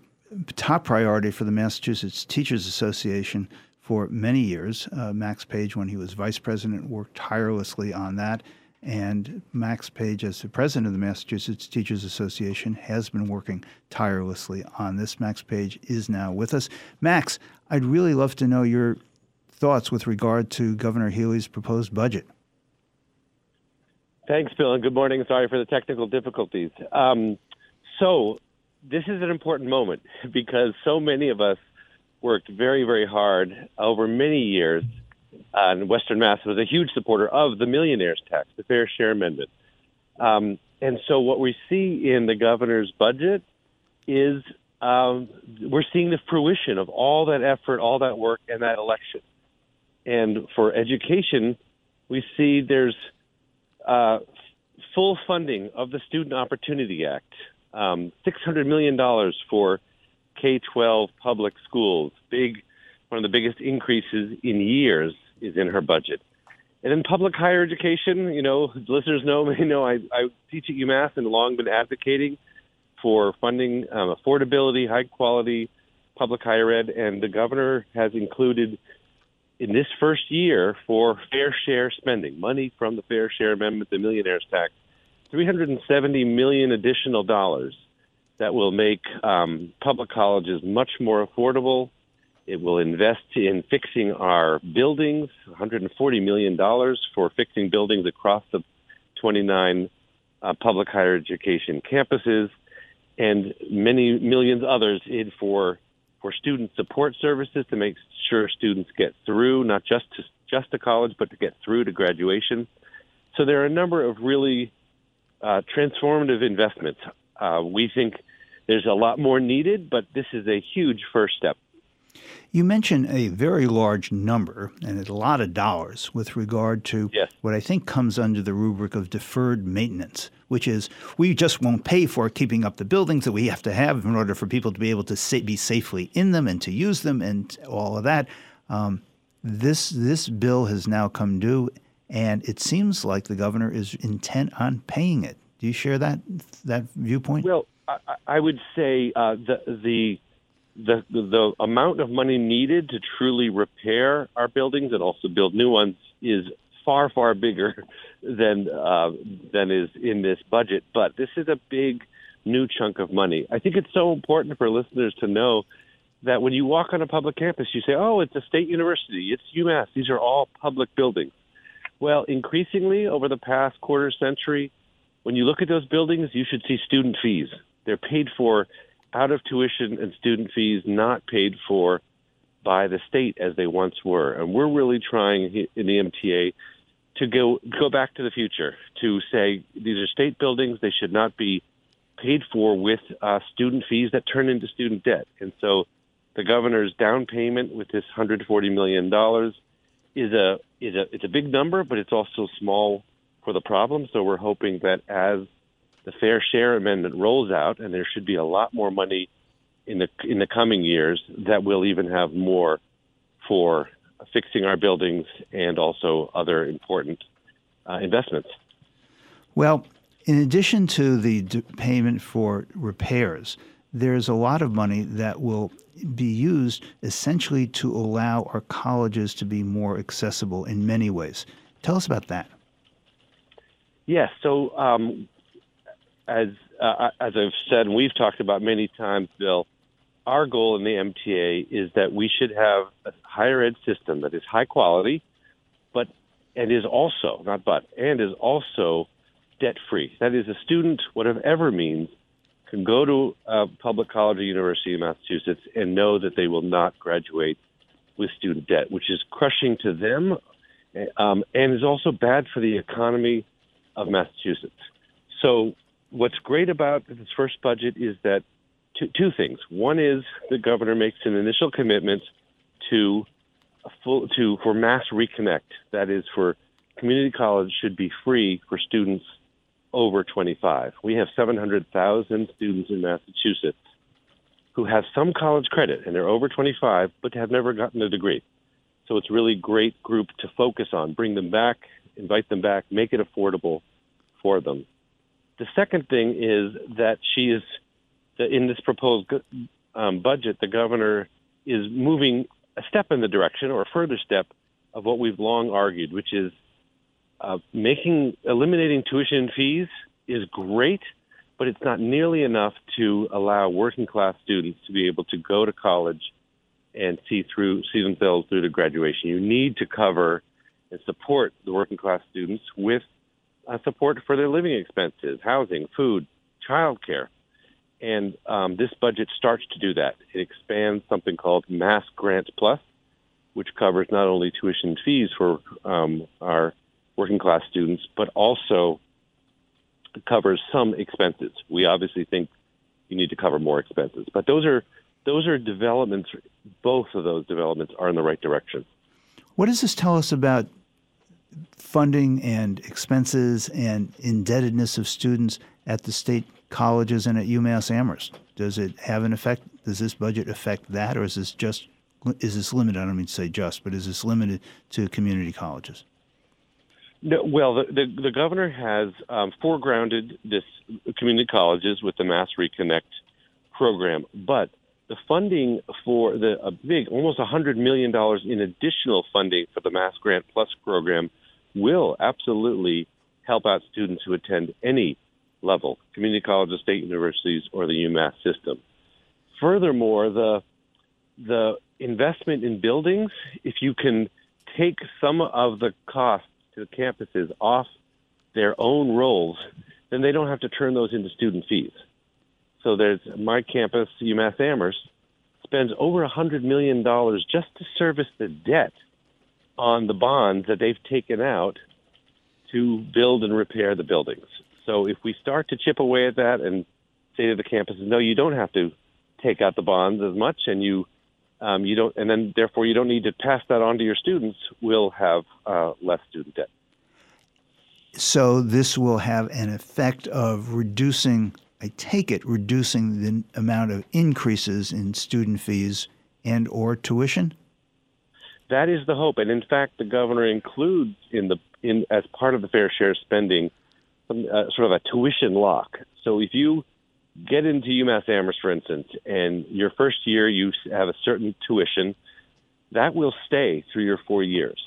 top priority for the Massachusetts Teachers Association for many years. Uh, Max Page, when he was vice president, worked tirelessly on that. And Max Page, as the president of the Massachusetts Teachers Association, has been working tirelessly on this. Max Page is now with us. Max, I'd really love to know your thoughts with regard to Governor Healey's proposed budget. Thanks, Bill, and good morning. Sorry for the technical difficulties. Um, so, this is an important moment because so many of us worked very, very hard over many years and Western Mass was a huge supporter of the millionaires tax, the fair share amendment. Um, and so what we see in the governor's budget is um, we're seeing the fruition of all that effort, all that work, and that election. And for education, we see there's uh, full funding of the Student Opportunity Act, um, $600 million for K 12 public schools, big, one of the biggest increases in years is in her budget. And in public higher education, you know, listeners know me know I, I teach at UMass and long been advocating for funding um, affordability, high quality public higher ed, and the governor has included in this first year for fair share spending, money from the Fair Share Amendment, the Millionaires Tax, 370 million additional dollars that will make um, public colleges much more affordable it will invest in fixing our buildings, $140 million for fixing buildings across the 29 uh, public higher education campuses, and many millions others in for for student support services to make sure students get through, not just to just to college, but to get through to graduation. So there are a number of really uh, transformative investments. Uh, we think there's a lot more needed, but this is a huge first step. You mentioned a very large number and a lot of dollars with regard to yes. what I think comes under the rubric of deferred maintenance, which is we just won't pay for keeping up the buildings that we have to have in order for people to be able to be safely in them and to use them and all of that. Um, this this bill has now come due, and it seems like the governor is intent on paying it. Do you share that that viewpoint? Well, I, I would say uh, the the the the amount of money needed to truly repair our buildings and also build new ones is far far bigger than uh, than is in this budget. But this is a big new chunk of money. I think it's so important for listeners to know that when you walk on a public campus, you say, "Oh, it's a state university. It's UMass. These are all public buildings." Well, increasingly over the past quarter century, when you look at those buildings, you should see student fees. They're paid for out of tuition and student fees, not paid for by the state as they once were. And we're really trying in the MTA to go go back to the future to say these are state buildings; they should not be paid for with uh, student fees that turn into student debt. And so, the governor's down payment with this 140 million dollars is a is a it's a big number, but it's also small for the problem. So we're hoping that as the fair share amendment rolls out, and there should be a lot more money in the in the coming years, that we'll even have more for fixing our buildings and also other important uh, investments. Well, in addition to the d- payment for repairs, there's a lot of money that will be used essentially to allow our colleges to be more accessible in many ways. Tell us about that. Yes. So, um, as uh, as I've said, and we've talked about many times, Bill, our goal in the MTA is that we should have a higher ed system that is high quality, but and is also not but and is also debt free. That is, a student, whatever means, can go to a public college or university in Massachusetts and know that they will not graduate with student debt, which is crushing to them um, and is also bad for the economy of Massachusetts. So, what's great about this first budget is that two, two things. One is the governor makes an initial commitment to full to for mass reconnect. That is, for community college should be free for students over 25. We have 700,000 students in Massachusetts who have some college credit and they're over 25 but have never gotten a degree. So it's really great group to focus on, bring them back, invite them back, make it affordable for them. The second thing is that she is in this proposed um, budget, the governor is moving a step in the direction or a further step of what we've long argued, which is uh, making eliminating tuition fees is great, but it's not nearly enough to allow working class students to be able to go to college and see through see themselves through to graduation. You need to cover and support the working class students with uh, support for their living expenses, housing, food, childcare. And um, this budget starts to do that. It expands something called Mass Grant Plus, which covers not only tuition fees for um, our working class students, but also covers some expenses. We obviously think you need to cover more expenses, but those are those are developments. Both of those developments are in the right direction. What does this tell us about funding and expenses and indebtedness of students at the state colleges and at UMass Amherst? Does it have an effect? Does this budget affect that, or is this just is this limited? I don't mean to say just, but is this limited to community colleges? No, well, the, the, the governor has um, foregrounded this community colleges with the Mass Reconnect program, but the funding for the a big, almost $100 million in additional funding for the Mass Grant Plus program will absolutely help out students who attend any level, community colleges, state universities, or the UMass system. Furthermore, the the investment in buildings, if you can take some of the costs to the campuses off their own rolls, then they don't have to turn those into student fees. So there's my campus, UMass Amherst, spends over a hundred million dollars just to service the debt on the bonds that they've taken out to build and repair the buildings. So if we start to chip away at that and say to the campuses, no, you don't have to take out the bonds as much, and you um, you don't, and then therefore you don't need to pass that on to your students. We'll have uh, less student debt. So this will have an effect of reducing, I take it, reducing the amount of increases in student fees and or tuition. That is the hope, and in fact, the governor includes in the in as part of the fair share spending some, uh, sort of a tuition lock. So if you get into UMass Amherst, for instance, and your first year you have a certain tuition, that will stay through your four years.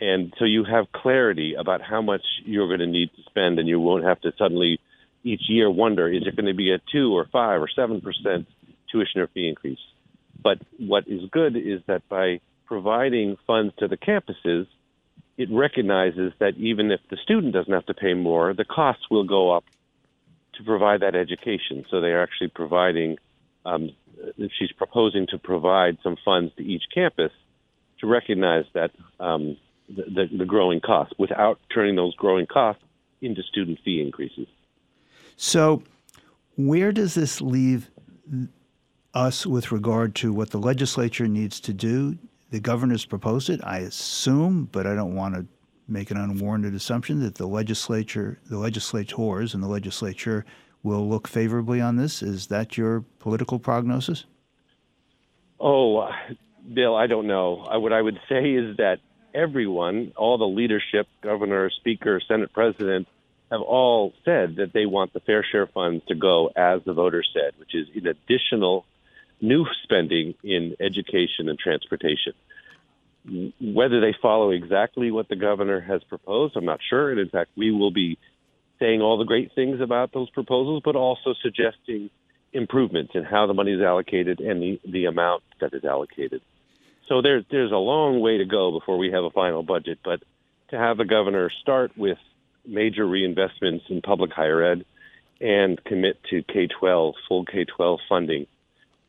And so you have clarity about how much you're going to need to spend, and you won't have to suddenly each year wonder is it going to be a two or five or seven percent tuition or fee increase. But what is good is that by providing funds to the campuses, it recognizes that even if the student doesn't have to pay more, the costs will go up to provide that education. So they are actually providing, um, she's proposing to provide some funds to each campus to recognize that um, the, the, the growing costs without turning those growing costs into student fee increases. So, where does this leave us with regard to what the legislature needs to do? The governor's proposed it, I assume, but I don't want to make an unwarranted assumption that the legislature, the legislators, and the legislature will look favorably on this. Is that your political prognosis? Oh, Bill, I don't know. what I would say is that everyone, all the leadership, governor, speaker, Senate president, have all said that they want the fair share funds to go as the voters said, which is in additional new spending in education and transportation. Whether they follow exactly what the governor has proposed, I'm not sure. And in fact, we will be saying all the great things about those proposals, but also suggesting improvements in how the money is allocated and the, the amount that is allocated. So there's there's a long way to go before we have a final budget, but to have the governor start with major reinvestments in public higher ed and commit to K-12 full K-12 funding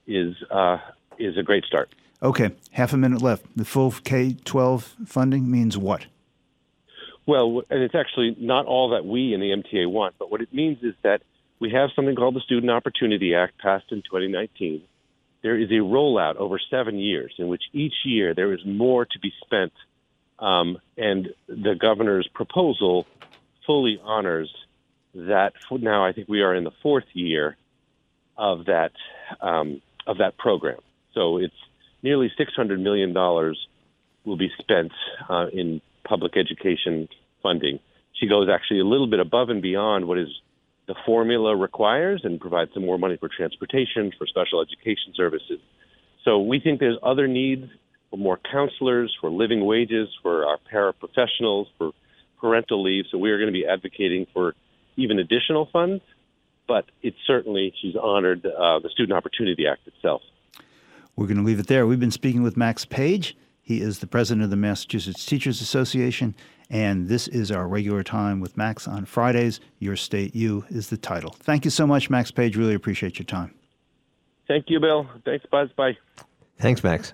is uh, is a great start. Okay, half a minute left. The full K-12 funding means what? Well, and it's actually not all that we in the MTA want, but what it means is that we have something called the Student Opportunity Act passed in 2019 there is a rollout over seven years in which each year there is more to be spent. Um, and the governor's proposal fully honors that. Now, I think we are in the fourth year of that um, of that program. So it's nearly six hundred million dollars will be spent uh, in public education funding. She goes actually a little bit above and beyond what is the formula requires and provides some more money for transportation, for special education services. So we think there's other needs for more counselors, for living wages, for our paraprofessionals, for parental leave. So we are going to be advocating for even additional funds. But it's certainly, she's honored uh, the Student Opportunity Act itself. We're going to leave it there. We've been speaking with Max Page. He is the president of the Massachusetts Teachers Association and this is our regular time with Max on Fridays. Your State U is the title. Thank you so much, Max Page. Really appreciate your time. Thank you, Bill. Thanks, Buzz. Bye. Thanks, Max.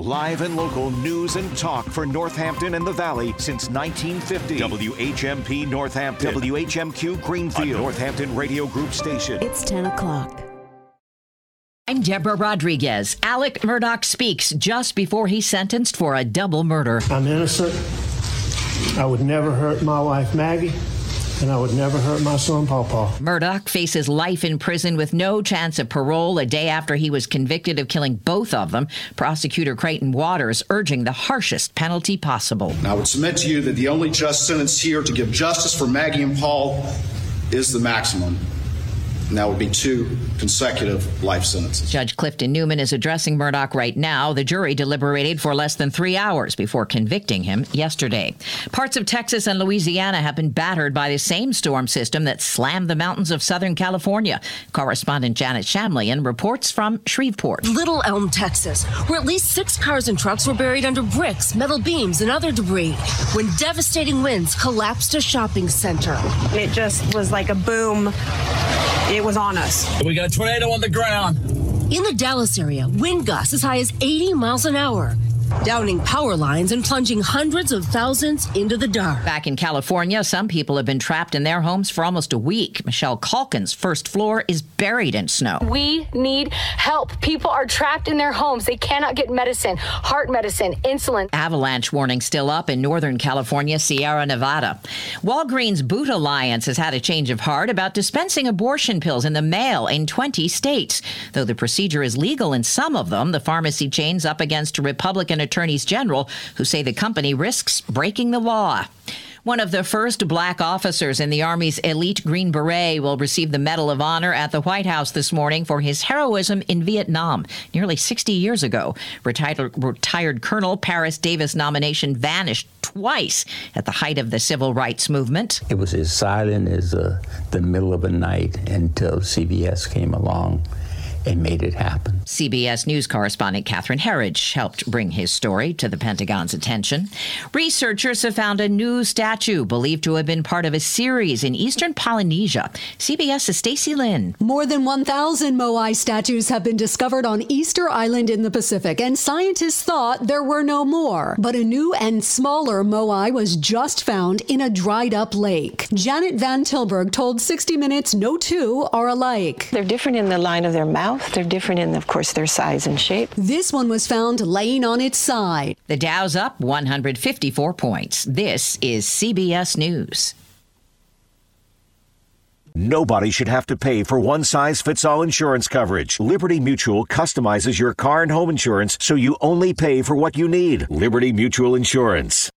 Live and local news and talk for Northampton and the Valley since 1950. WHMP Northampton. WHMQ Greenfield. Northampton Radio Group Station. It's 10 o'clock. I'm Deborah Rodriguez. Alec Murdaugh speaks just before he's sentenced for a double murder. I'm innocent. I would never hurt my wife, Maggie and I would never hurt my son, Pawpaw. Murdaugh faces life in prison with no chance of parole a day after he was convicted of killing both of them. Prosecutor Creighton Waters urging the harshest penalty possible. I would submit to you that the only just sentence here to give justice for Maggie and Paul is the maximum and that would be two consecutive life sentences. Judge Clifton Newman is addressing Murdaugh right now. The jury deliberated for less than three hours before convicting him yesterday. Parts of Texas and Louisiana have been battered by the same storm system that slammed the mountains of Southern California. Correspondent Janet Shamlian reports from Shreveport. Little Elm, Texas, where at least six cars and trucks were buried under bricks, metal beams, and other debris when devastating winds collapsed a shopping center. It just was like a boom. It it was on us. We got a tornado on the ground. In the Dallas area, wind gusts as high as 80 miles an hour. Downing power lines and plunging hundreds of thousands into the dark. Back in California, some people have been trapped in their homes for almost a week. Michelle Calkin's first floor is buried in snow. We need help. People are trapped in their homes. They cannot get medicine, heart medicine, insulin. Avalanche warning still up in Northern California, Sierra Nevada. Walgreens Boot Alliance has had a change of heart about dispensing abortion pills in the mail in 20 states. Though the procedure is legal in some of them, the pharmacy chain's up against Republican attorneys general who say the company risks breaking the law. One of the first black officers in the Army's elite Green Beret will receive the Medal of Honor at the White House this morning for his heroism in Vietnam nearly 60 years ago. Retired, retired Colonel Paris Davis' nomination vanished twice at the height of the civil rights movement. It was as silent as uh, the middle of a night until CBS came along and made it happen. CBS News correspondent Catherine Herridge helped bring his story to the Pentagon's attention. Researchers have found a new statue believed to have been part of a series in eastern Polynesia. CBS's Stacy Lynn. More than 1,000 Moai statues have been discovered on Easter Island in the Pacific, and scientists thought there were no more. But a new and smaller Moai was just found in a dried up lake. Janet Van Tilburg told 60 Minutes no two are alike. They're different in the line of their mouth, they're different in, of course, their size and shape. This one was found laying on its side. The Dow's up 154 points. This is CBS News. Nobody should have to pay for one size fits all insurance coverage. Liberty Mutual customizes your car and home insurance so you only pay for what you need. Liberty Mutual Insurance.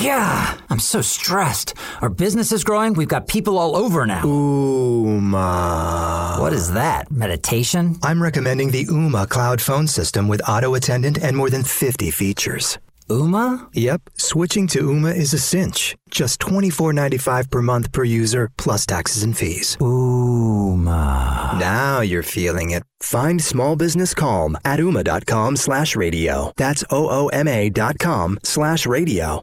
Yeah, I'm so stressed. Our business is growing. We've got people all over now. Ooma. What is that? Meditation? I'm recommending the Ooma cloud phone system with auto attendant and more than 50 features. Ooma? Yep, switching to Ooma is a cinch. Just $24.95 per month per user, plus taxes and fees. Ooma. Now you're feeling it. Find small business calm at ooma.com slash radio. That's O-O-M-A dot com slash radio.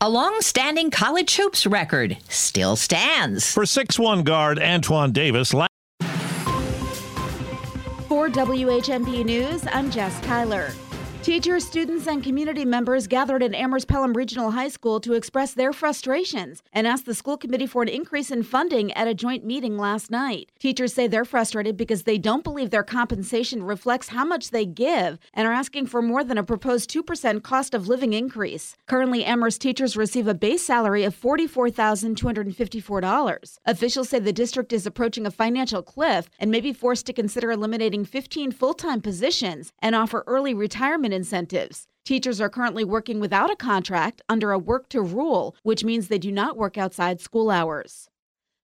A long standing college hoops record still stands. For 6 1 guard Antoine Davis. La- For WHMP News, I'm Jess Tyler. Teachers, students, and community members gathered at Amherst Pelham Regional High School to express their frustrations and ask the school committee for an increase in funding at a joint meeting last night. Teachers say they're frustrated because they don't believe their compensation reflects how much they give and are asking for more than a proposed 2% cost of living increase. Currently, Amherst teachers receive a base salary of $44,254. Officials say the district is approaching a financial cliff and may be forced to consider eliminating 15 full time positions and offer early retirement incentives. Teachers are currently working without a contract under a work to rule, which means they do not work outside school hours.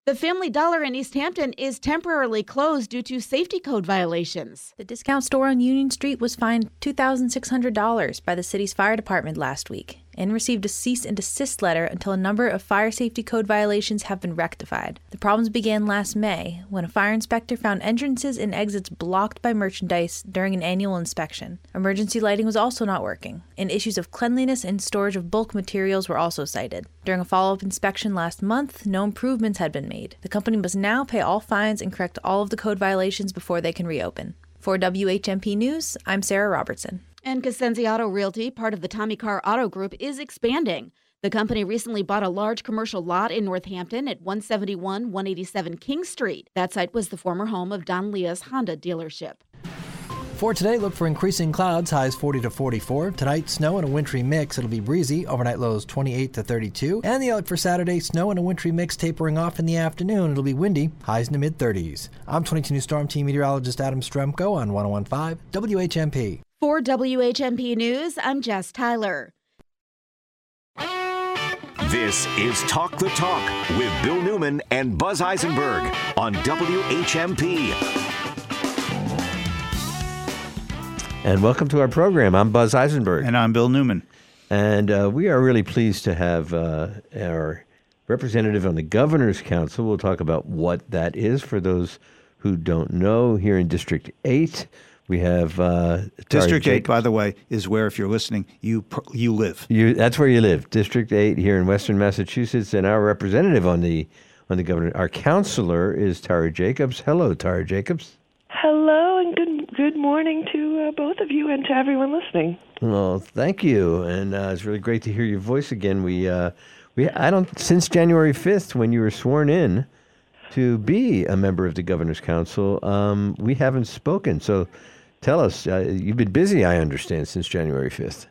The Family Dollar in Easthampton is temporarily closed due to safety code violations. The discount store on Union Street was fined $2,600 by the city's fire department last week and received a cease and desist letter until a number of fire safety code violations have been rectified. The problems began last May when a fire inspector found entrances and exits blocked by merchandise during an annual inspection. Emergency lighting was also not working, and issues of cleanliness and storage of bulk materials were also cited. During a follow up inspection last month, no improvements had been made. The company must now pay all fines and correct all of the code violations before they can reopen. For WHMP News, I'm Sarah Robertson. And Cosenzi Auto Realty, part of the Tommy Carr Auto Group, is expanding. The company recently bought a large commercial lot in Northampton at 171 187 King Street. That site was the former home of Don Leah's Honda dealership. For today, look for increasing clouds, highs 40 to 44. Tonight, snow and a wintry mix. It'll be breezy. Overnight lows 28 to 32. And the outlook for Saturday, snow and a wintry mix tapering off in the afternoon. It'll be windy, highs in the mid 30s. I'm 22 News Storm Team meteorologist Adam Strzempko on 1015 WHMP. For WHMP News, I'm Jess Tyler. This is Talk the Talk with Bill Newman and Buzz Eisenberg on WHMP. And welcome to our program. I'm Buzz Eisenberg. And I'm Bill Newman. And uh, we are really pleased to have uh, our representative on the Governor's Council. We'll talk about what that is for those who don't know. Here in District 8, we have uh, District 8, by the way, is where, if you're listening, you you live. You, that's where you live, District 8 here in Western Massachusetts. And our representative on the on the governor, our counselor is Tara Jacobs. Hello, Tara Jacobs. Hello, and good good morning to uh, both of you and to everyone listening. Well, thank you, and uh, it's really great to hear your voice again. We uh, we I don't since January fifth when you were sworn in to be a member of the governor's council. Um, we haven't spoken, so tell us. Uh, you've been busy, I understand, since January fifth.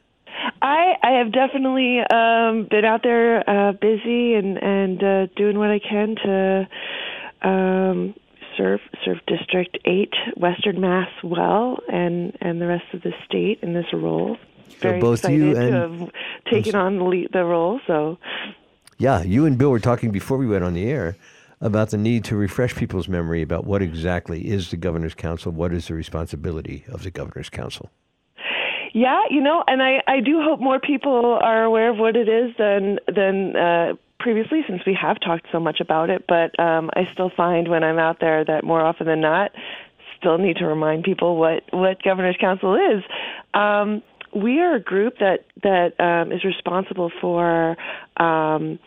I, I have definitely um, been out there uh, busy and and uh, doing what I can to um, serve serve District Eight, Western Mass, well, and and the rest of the state in this role. Very both excited you to and- have taken on the, lead, the role. So Yeah, you and Bill were talking before we went on the air about the need to refresh people's memory about what exactly is the governor's council, what is the responsibility of the governor's council. Yeah, you know, and I I do hope more people are aware of what it is than than uh, previously, since we have talked so much about it. But um, I still find when I'm out there that more often than not, still need to remind people what what governor's council is. Um, we are a group that that um, is responsible for. Um,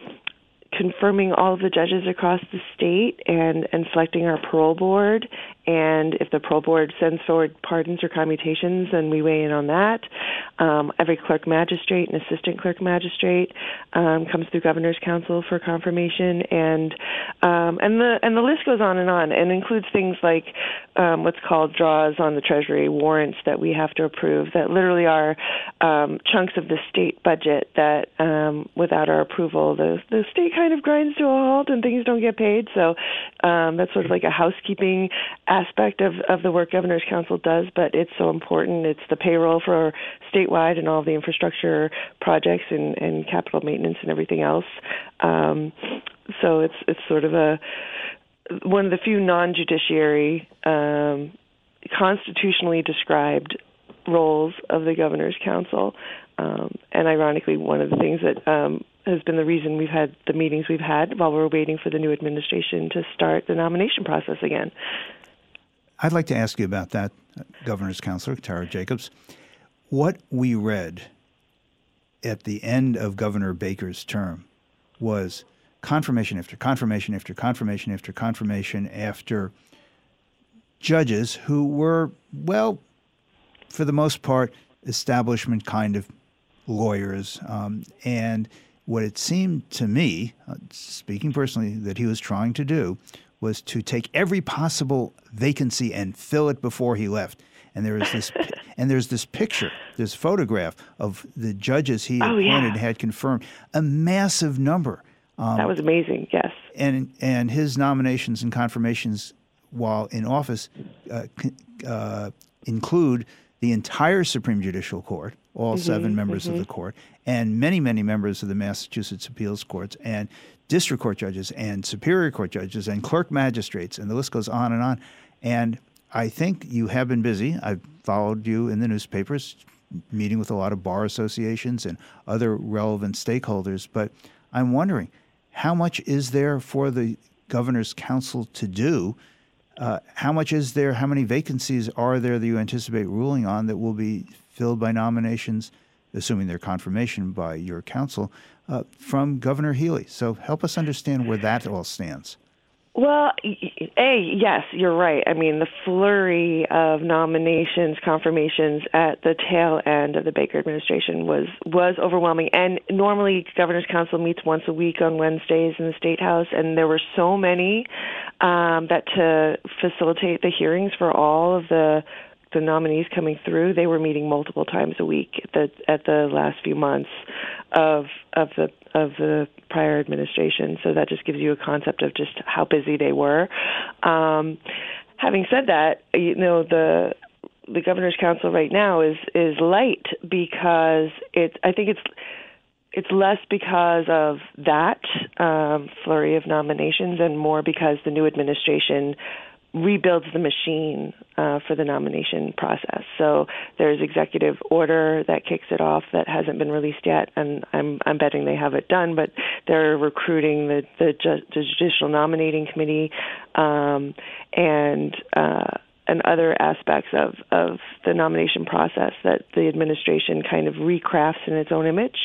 confirming all of the judges across the state and, and selecting our parole board. And if the parole board sends forward pardons or commutations, then we weigh in on that. Um, every clerk magistrate and assistant clerk magistrate um, comes through governor's council for confirmation, and um, and the and the list goes on and on, and includes things like um, what's called draws on the treasury warrants that we have to approve that literally are um, chunks of the state budget that um, without our approval the the state kind of grinds to a halt and things don't get paid. So that's sort of like a housekeeping aspect of, of the work Governor's Council does, but it's so important. It's the payroll for statewide and all the infrastructure projects and, and capital maintenance and everything else. Um, so it's it's sort of a one of the few non-judiciary um, constitutionally described roles of the governor's council um, and ironically one of the things that um, has been the reason we've had the meetings we've had while we're waiting for the new administration to start the nomination process again I'd like to ask you about that, Governor's Counselor Tara Jacobs. What we read at the end of Governor Baker's term was confirmation after confirmation after confirmation after confirmation after judges who were, well, for the most part, establishment kind of lawyers. Um, and what it seemed to me, uh, speaking personally, that he was trying to do was to take every possible vacancy and fill it before he left. And there is this, and there's this picture, this photograph of the judges he Oh, yeah. appointed had confirmed a massive number. Um, that was amazing yes and and his nominations and confirmations while in office uh, uh, include the entire Supreme Judicial Court, all Mhm, seven members of mhm. the court, and many many members of the Massachusetts appeals courts and district court judges and superior court judges and clerk magistrates, and the list goes on and on. And I think you have been busy. I've followed you in the newspapers, meeting with a lot of bar associations and other relevant stakeholders. But I'm wondering, how much is there for the governor's council to do? Uh, how much is there? How many vacancies are there that you anticipate ruling on that will be filled by nominations, assuming their confirmation by your council, uh, from Governor Healey? So help us understand where that all stands. Well, A, yes, you're right. I mean, the flurry of nominations, confirmations at the tail end of the Baker administration was was overwhelming. And normally, Governor's Council meets once a week on Wednesdays in the State House, and there were so many um, that to facilitate the hearings for all of the the nominees coming through, they were meeting multiple times a week at the at the last few months of of the of the prior administration. So that just gives you a concept of just how busy they were. Um, having said that, you know the the governor's council right now is is light because it's I think it's it's less because of that um, flurry of nominations and more because the new administration rebuilds the machine uh, for the nomination process. So there's executive order that kicks it off that hasn't been released yet, and I'm I'm betting they have it done. But they're recruiting the the, ju- the judicial nominating committee um, and. Uh, and other aspects of, of the nomination process that the administration kind of recrafts in its own image.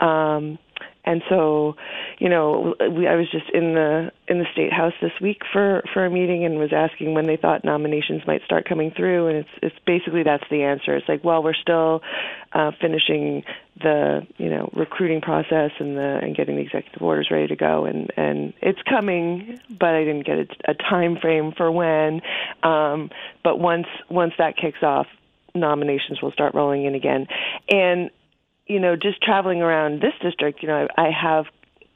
Um, and so, you know, we, I was just in the in the state house this week for for a meeting and was asking when they thought nominations might start coming through, and it's it's basically that's the answer. It's like, well, we're still uh, finishing the you know recruiting process and the and getting the executive orders ready to go, and and it's coming, but I didn't get a, a time frame for when. Um, but once once that kicks off, nominations will start rolling in again, and you know, just traveling around this district, you know, I, I have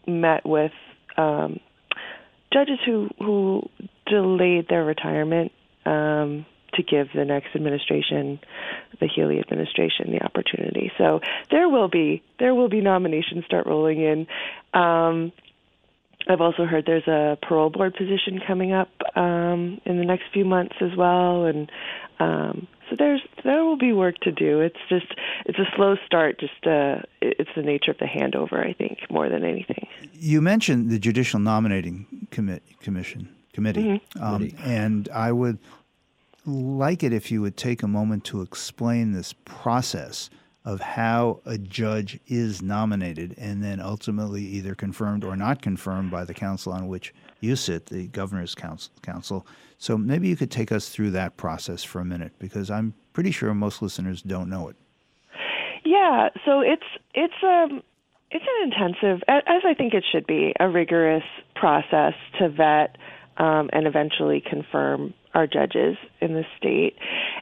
met with um, judges who who delayed their retirement um, to give the next administration, the Healey administration, the opportunity. So there will be there will be nominations start rolling in. Um, I've also heard there's a parole board position coming up um, in the next few months as well, and um, so there's there will be work to do. It's just it's a slow start. Just uh, it's the nature of the handover, I think, more than anything. You mentioned the Judicial Nominating Commi- Commission Committee, Mhm. um, and I would like it if you would take a moment to explain this process of how a judge is nominated and then ultimately either confirmed or not confirmed by the council on which you sit, the governor's council. council. So maybe you could take us through that process for a minute because I'm pretty sure most listeners don't know it. Yeah, so it's it's um it's an intensive, as I think it should be, a rigorous process to vet um, and eventually confirm our judges in the state,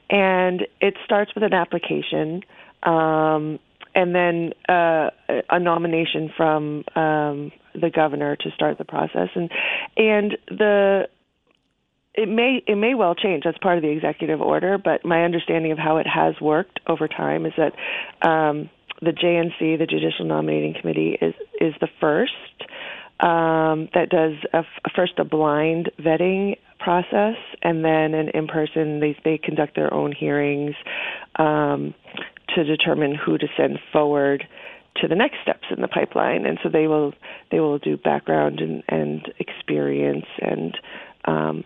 and it starts with an application. Um, and then uh, a nomination from um, the governor to start the process, and and the it may it may well change. That's part of the executive order, but my understanding of how it has worked over time is that um, the JNC, the Judicial Nominating Committee, is is the first um, that does a, first a blind vetting process, and then an in person. They they conduct their own hearings um, to determine who to send forward to the next steps in the pipeline, and so they will they will do background and, and experience and um,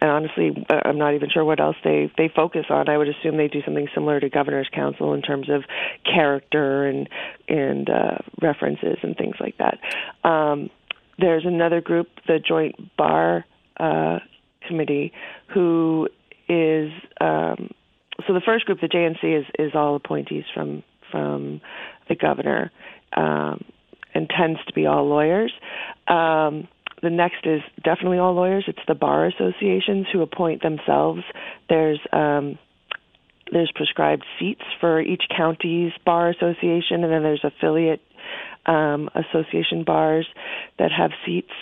and honestly, uh, I'm not even sure what else they they focus on. I would assume they do something similar to governor's council in terms of character and and uh, references and things like that. Um, there's another group, the Joint Bar uh, Committee, who is um, so the first group, the JNC, is is all appointees from from the governor um, and tends to be all lawyers. Um, the next is definitely all lawyers. It's the bar associations who appoint themselves. There's um, there's prescribed seats for each county's bar association, and then there's affiliate um, association bars that have seats.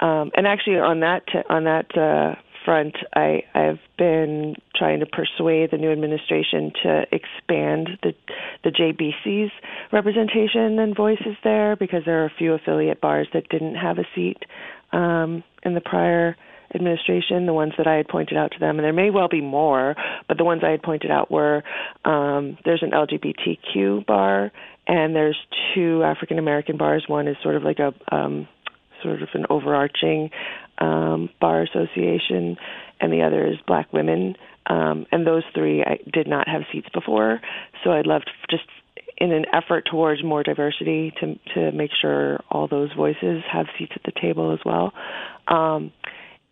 Um, and actually, on that t- on that uh, front, I I've been trying to persuade the new administration to expand the the JBC's representation and voices there because there are a few affiliate bars that didn't have a seat um, in the prior administration, the ones that I had pointed out to them, and there may well be more, but the ones I had pointed out were um, there's an LGBTQ bar and there's two African American bars. One is sort of like a um, sort of an overarching um, bar association, and the other is Black Women. Um, and those three I did not have seats before, so I'd love to just in an effort towards more diversity to to make sure all those voices have seats at the table as well. Um,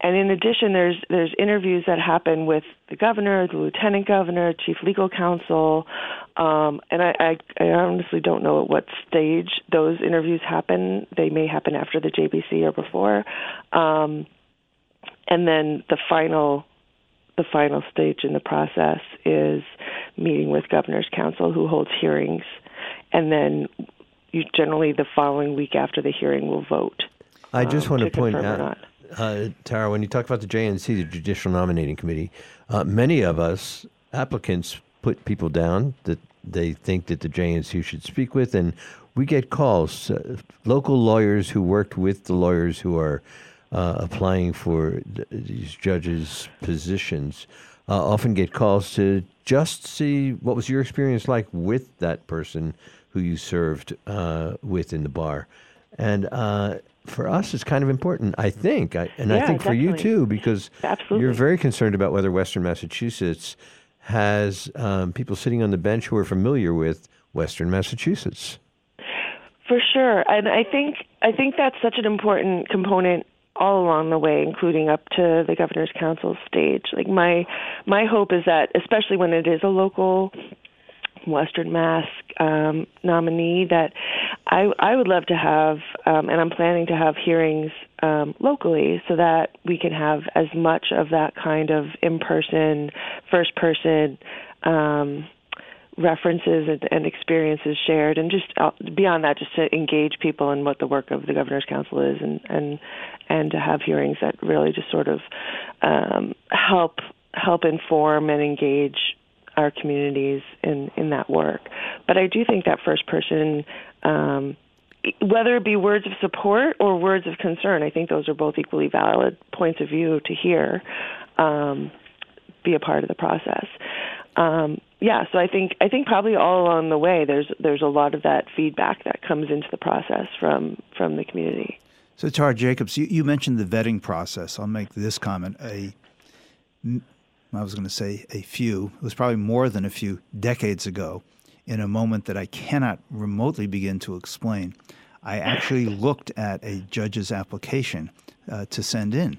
and in addition, there's there's interviews that happen with the governor, the lieutenant governor, chief legal counsel, um, and I, I, I honestly don't know at what stage those interviews happen. They may happen after the JBC or before, um, and then the final the final stage in the process is meeting with governor's council, who holds hearings, and then you generally the following week after the hearing will vote. I just um, want to, to point out, uh, Tara, when you talk about the JNC, the Judicial Nominating Committee, uh, many of us applicants put people down that they think that the JNC should speak with, and we get calls. Uh, local lawyers who worked with the lawyers who are uh, applying for th- these judges' positions uh, often get calls to just see what was your experience like with that person who you served uh, with in the bar. And for us, it's kind of important, I think, I, and I Yeah, think for you too, because Absolutely. you're very concerned about whether Western Massachusetts has um, people sitting on the bench who are familiar with Western Massachusetts. For sure, and I think I think that's such an important component all along the way, including up to the governor's council stage. Like my my hope is that, especially when it is a local Western Mass um, nominee, that I I would love to have, um, and I'm planning to have hearings um, locally so that we can have as much of that kind of in person, first person. Um, references and, and experiences shared, and just uh, beyond that, just to engage people in what the work of the governor's council is, and and and to have hearings that really just sort of um, help help inform and engage our communities in in that work. But I do think that first person. Um, whether it be words of support or words of concern, I think those are both equally valid points of view to hear. Um, be a part of the process. Um, yeah, so I think I think probably all along the way there's there's a lot of that feedback that comes into the process from from the community. So, Tara Jacobs, you, you mentioned the vetting process. I'll make this comment. A, I was going to say a few, it was probably more than a few decades ago, in a moment that I cannot remotely begin to explain. I actually looked at a judge's application uh, to send in.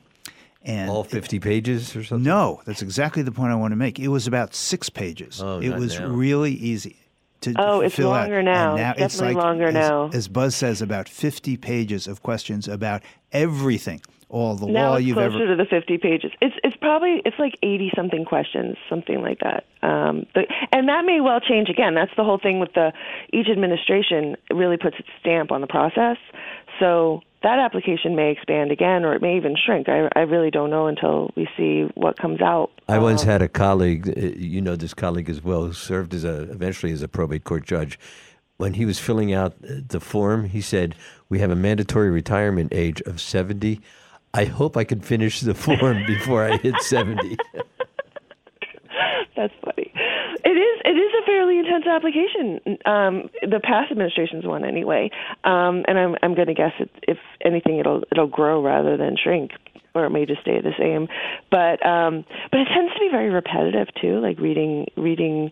And All 50 pages or something? No, that's exactly the point I want to make. It was about six pages. Oh, it was now. really easy to Oh, it's fill out. longer And now. now It's it's definitely like, longer as, now. As Buzz says, about 50 pages of questions about everything, all the now law it's you've closer ever. to the 50 pages. It's it's probably it's like 80 something questions, something like that. Um, but, and that may well change again. That's the whole thing with the each administration really puts its stamp on the process. So that application may expand again, or it may even shrink. I, I really don't know until we see what comes out. I once Um, had a colleague, uh, you know this colleague as well, who served as a eventually as a probate court judge. When he was filling out uh, the form, he said, "We have a mandatory retirement age of 70. I hope I can finish the form before I hit 70." That's funny. It is. It is a fairly intense application. Um, the past administration's one, anyway. Um, and I'm I'm going to guess it, if anything, it'll it'll grow rather than shrink, or it may just stay the same. But um, but it tends to be very repetitive too. Like reading reading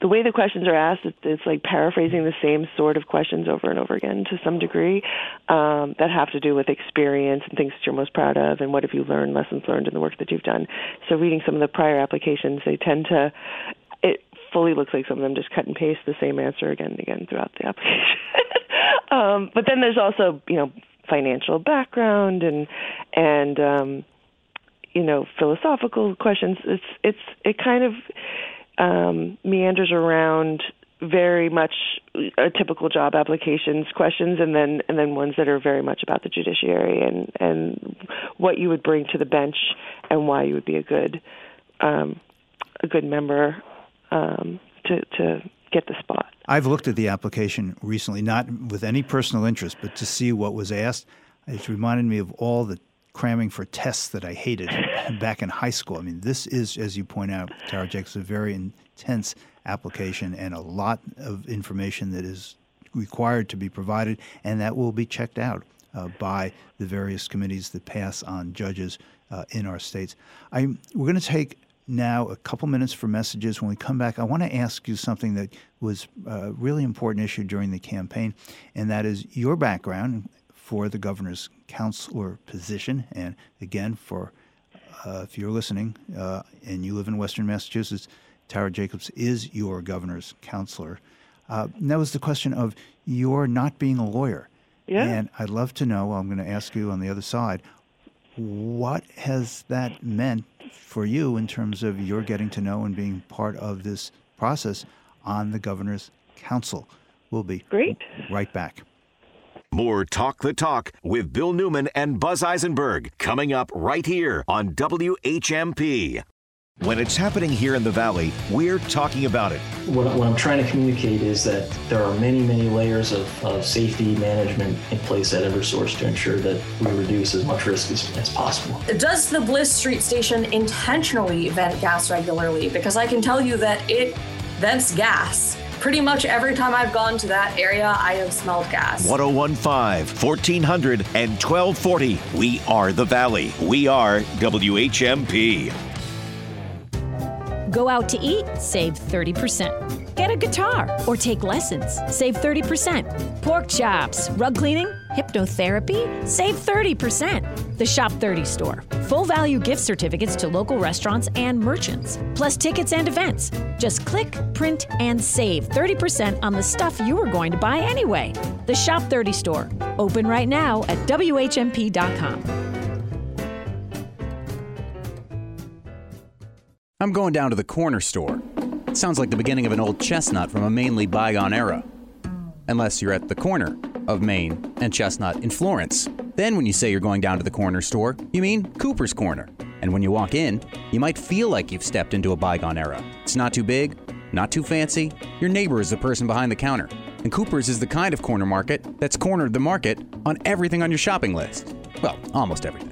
the way the questions are asked, it's, like paraphrasing the same sort of questions over and over again to some degree um, that have to do with experience and things that you're most proud of and what have you learned, lessons learned in the work that you've done. So reading some of the prior applications, they tend to, it fully looks like some of them just cut and paste the same answer again and again throughout the application. um, but then there's also, you know, financial background and, and, um, you know, philosophical questions. It's, it's, it kind of, um, meanders around very much a typical job applications questions and then and then ones that are very much about the judiciary and and what you would bring to the bench and why you would be a good um, a good member um, to to get the spot. I've looked at the application recently, not with any personal interest, but to see what was asked. It's reminded me of all the cramming for tests that I hated back in high school. I mean, this is, as you point out, Tara Jacobs, a very intense application and a lot of information that is required to be provided, and that will be checked out uh, by the various committees that pass on judges uh, in our states. I, we're going to take now a couple minutes for messages. When we come back, I want to ask you something that was a really important issue during the campaign, and that is your background for the governor's counselor position. And again, for uh, if you're listening uh, and you live in Western Massachusetts, Tara Jacobs is your governor's counselor. Uh, and that was the question of your not being a lawyer. Yeah. And I'd love to know, I'm going to ask you on the other side, what has that meant for you in terms of your getting to know and being part of this process on the governor's council? We'll be Great. right back. More Talk the Talk with Bill Newman and Buzz Eisenberg coming up right here on WHMP. When it's happening here in the Valley, we're talking about it. What, what I'm trying to communicate is that there are many, many layers of, of safety management in place at Eversource to ensure that we reduce as much risk as, as possible. Does the Bliss Street station intentionally vent gas regularly? Because I can tell you that it vents gas. Pretty much every time I've gone to that area, I have smelled gas. 1015, 1400, and 1240. We are the Valley. We are WHMP. Go out to eat, save 30%. Get a guitar or take lessons, save 30%. Pork chops, rug cleaning, hypnotherapy, save 30%. The Shop 30 store. Full value gift certificates to local restaurants and merchants, plus tickets and events. Just click, print, and save 30% on the stuff you were going to buy anyway. The Shop 30 store. Open right now at WHMP.com. I'm going down to the corner store. It sounds like the beginning of an old chestnut from a mainly bygone era. Unless you're at the corner of Main and Chestnut in Florence. Then, when you say you're going down to the corner store, you mean Cooper's Corner. And when you walk in, you might feel like you've stepped into a bygone era. It's not too big, not too fancy. Your neighbor is the person behind the counter. And Cooper's is the kind of corner market that's cornered the market on everything on your shopping list. Well, almost everything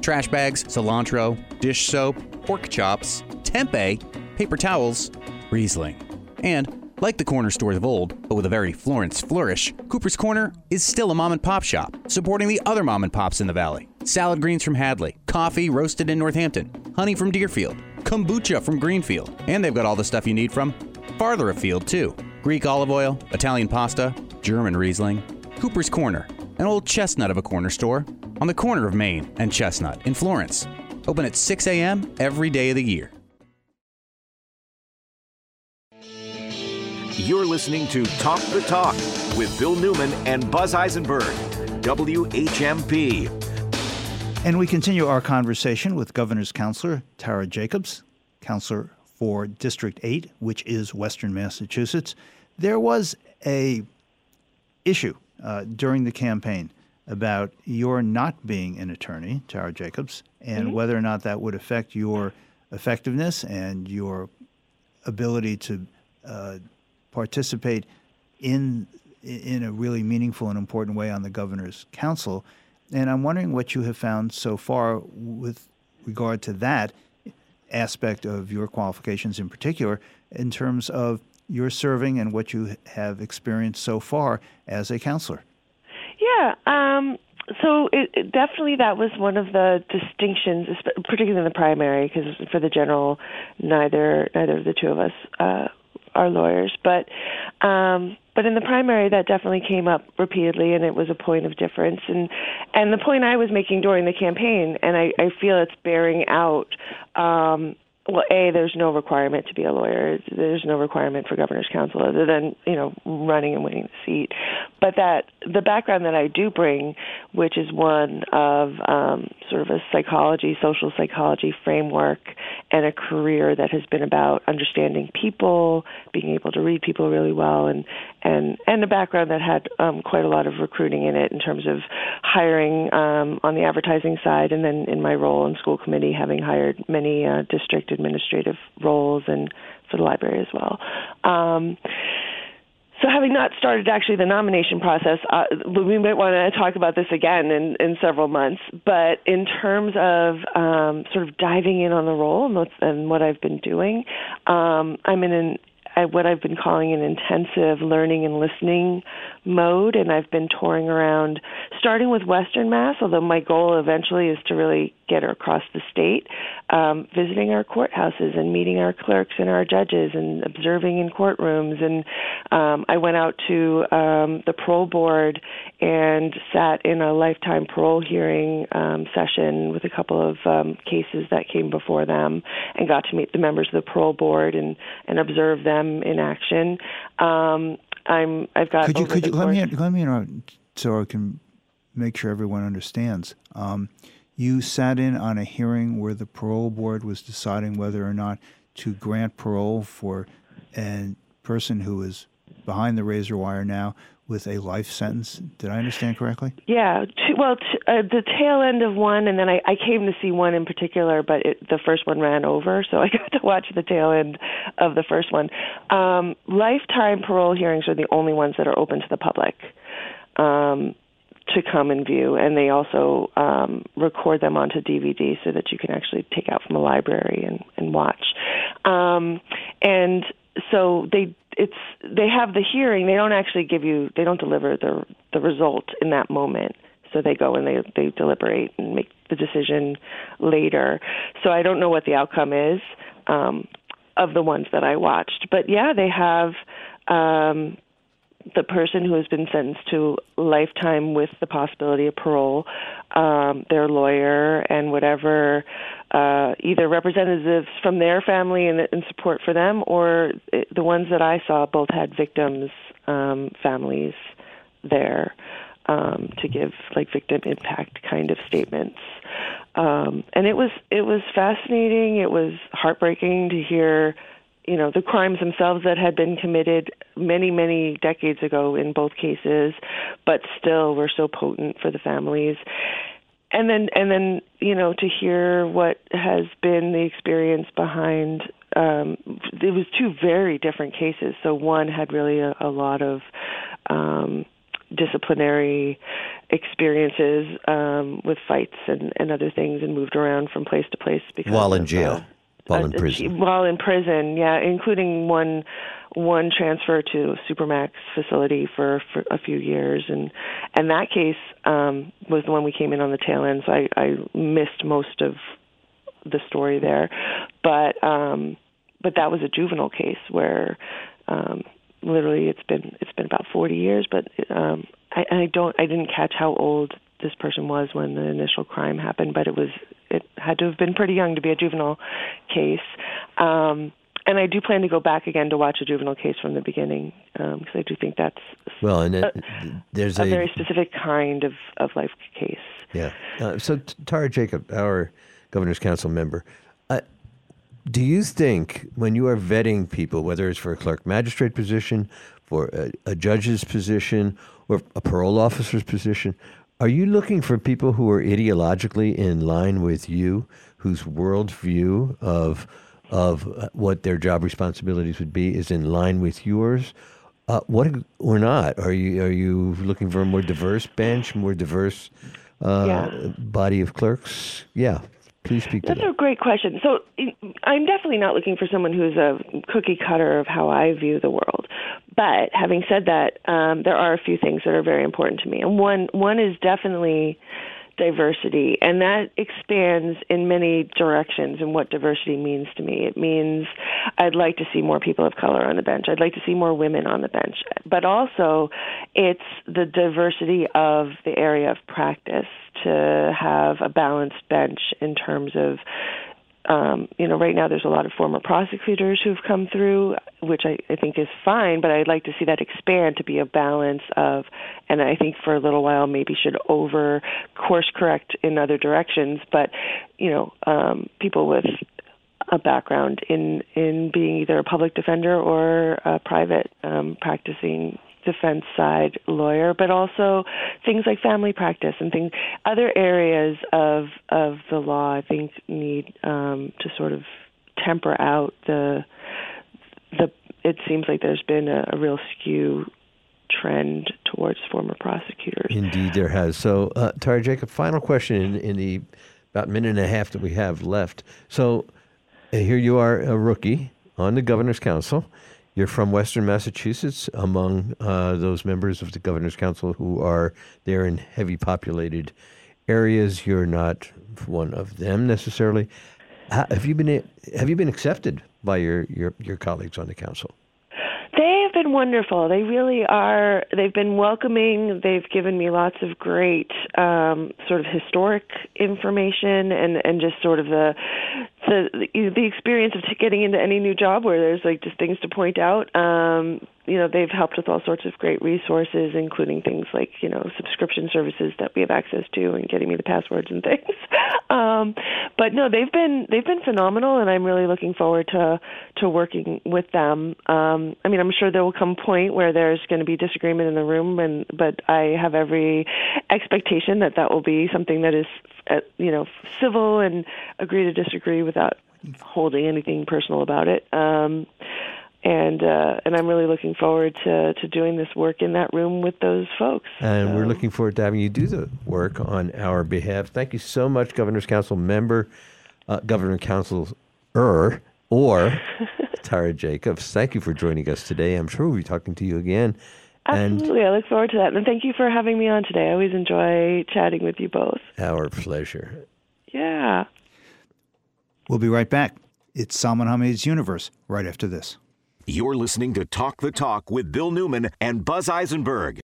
trash bags, cilantro, dish soap, pork chops, tempeh, paper towels, Riesling. And, like the corner stores of old, but with a very Florence flourish, Cooper's Corner is still a mom and pop shop, supporting the other mom and pops in the valley. Salad greens from Hadley, coffee roasted in Northampton, honey from Deerfield, kombucha from Greenfield, and they've got all the stuff you need from farther afield, too. Greek olive oil, Italian pasta, German Riesling, Cooper's Corner, an old chestnut of a corner store on the corner of Main and Chestnut in Florence. Open at 6 a.m. every day of the year. You're listening to Talk the Talk with Bill Newman and Buzz Eisenberg, WHMP. And we continue our conversation with Governor's Counselor Tara Jacobs, counselor for District 8, which is Western Massachusetts. There was a issue uh, during the campaign about your not being an attorney, Tara Jacobs, and mm-hmm. whether or not that would affect your effectiveness and your ability to uh, participate in in a really meaningful and important way on the governor's council. And I'm wondering what you have found so far with regard to that aspect of your qualifications in particular, in terms of your serving and what you have experienced so far as a counselor. Yeah. Um, so it, it definitely that was one of the distinctions, particularly in the primary, because for the general, neither neither of the two of us uh, are lawyers, but um, but in the primary that definitely came up repeatedly, and it was a point of difference. And and the point I was making during the campaign, and I, I feel it's bearing out. Um, well, a there's no requirement to be a lawyer. There's no requirement for governor's council other than you know running and winning the seat. But that the background that I do bring, which is one of um, sort of a psychology, social psychology framework, and a career that has been about understanding people, being able to read people really well, and and and a background that had um, quite a lot of recruiting in it in terms of hiring um, on the advertising side, and then in my role in school committee, having hired many uh, district administrative roles and for the library as well. Um, so, having not started actually the nomination process, uh, we might want to talk about this again in, in several months. But in terms of um, sort of diving in on the role and, and what I've been doing, um, I'm in an what I've been calling an intensive learning and listening mode, and I've been touring around, starting with Western Mass, although my goal eventually is to really get across the state, um, visiting our courthouses and meeting our clerks and our judges and observing in courtrooms. And um, I went out to um, the parole board and sat in a lifetime parole hearing um, session with a couple of um, cases that came before them and got to meet the members of the parole board and, and observe them in action. Um, I'm I've got. Could you could you let me let me interrupt so I can make sure everyone understands. Um, you sat in on a hearing where the parole board was deciding whether or not to grant parole for a person who is behind the razor wire now with a life sentence. Did I understand correctly? Yeah, two, well, t- uh, the tail end of one, and then I, I came to see one in particular, but it, the first one ran over, so I got to watch the tail end of the first one. Um, lifetime parole hearings are the only ones that are open to the public. Um, to come and view, and they also um, record them onto DVD so that you can actually take out from a library and, and watch. Um, and so they it's they have the hearing. They don't actually give you. They don't deliver the the result in that moment. So they go and they they deliberate and make the decision later. So I don't know what the outcome is um, of the ones that I watched. But yeah, they have. Um, the person who has been sentenced to lifetime with the possibility of parole, um, their lawyer, and whatever uh, either representatives from their family and, and support for them, or the ones that I saw both had victims' um, families there um, to give like victim impact kind of statements. Um, and it was it was fascinating. It was heartbreaking to hear you know the crimes themselves that had been committed many many decades ago in both cases but still were so potent for the families. And then and then you know to hear what has been the experience behind um it was two very different cases. So one had really a, a lot of um disciplinary experiences um with fights and and other things and moved around from place to place because while in of, jail. uh, while in uh, prison. While in prison, yeah, including one one transfer to a supermax facility for, for a few years, and and that case um, was the one we came in on the tail end. So I, I missed most of the story there, but um, but that was a juvenile case where um, literally it's been it's been about 40 years, but um, I, I don't I didn't catch how old this person was when the initial crime happened, but it was it had to have been pretty young to be a juvenile case. Um, and I do plan to go back again to watch a juvenile case from the beginning because um, I do think that's well, and a, there's a, a, very specific kind of, of life case. Yeah. Uh, so Tara Jacob, our governor's council member, uh, do you think when you are vetting people, whether it's for a clerk magistrate position, for a, a judge's position, or a parole officer's position, are you looking for people who are ideologically in line with you, whose worldview of of what their job responsibilities would be is in line with yours? Uh, what or not? Are you are you looking for a more diverse bench, more diverse uh, Yeah. body of clerks? Yeah, please speak That's that. a great question. So I'm definitely not looking for someone who's a cookie cutter of how I view the world. But having said that, um, there are a few things that are very important to me, and one one is definitely diversity, and that expands in many directions in what diversity means to me. It means I'd like to see more people of color on the bench. I'd like to see more women on the bench, but also it's the diversity of the area of practice to have a balanced bench in terms of um, you know, right now there's a lot of former prosecutors who've come through, which I, I think is fine, but I'd like to see that expand to be a balance of, and I think for a little while maybe should over course correct in other directions, but, you know, um, people with a background in, in being either a public defender or a private um, practicing defense side lawyer, but also things like family practice and things, other areas of of the law. I think need um, to sort of temper out the the. It seems like there's been a, a real skew trend towards former prosecutors. Indeed, there has. So, uh, Tara Jacob, final question in, in the about minute and a half that we have left. So, here you are, a rookie on the governor's council. You're from Western Massachusetts, among uh, those members of the governor's council who are there in heavy populated areas. You're not one of them necessarily. Have you been have you been accepted by your, your, your colleagues on the council? They have been wonderful. They really are. They've been welcoming. They've given me lots of great um, sort of historic information and and just sort of the the the experience of getting into any new job where there's like just things to point out. Um, you know, they've helped with all sorts of great resources, including things like, you know, subscription services that we have access to and getting me the passwords and things. um, but no, they've been they've been phenomenal, and I'm really looking forward to to working with them. Um, I mean, I'm sure there will come a point where there's going to be disagreement in the room, and but I have every expectation that that will be something that is, uh, you know, civil and agree to disagree without holding anything personal about it. Um, and uh, and I'm really looking forward to, to doing this work in that room with those folks. And so. we're looking forward to having you do the work on our behalf. Thank you so much, Governor's Council member, uh, Governor Council er or Tara Jacobs. Thank you for joining us today. I'm sure we'll be talking to you again. Absolutely. And I look forward to that. And thank you for having me on today. I always enjoy chatting with you both. Our pleasure. Yeah. We'll be right back. It's Salman Hameed's Universe right after this. You're listening to Talk the Talk with Bill Newman and Buzz Eisenberg.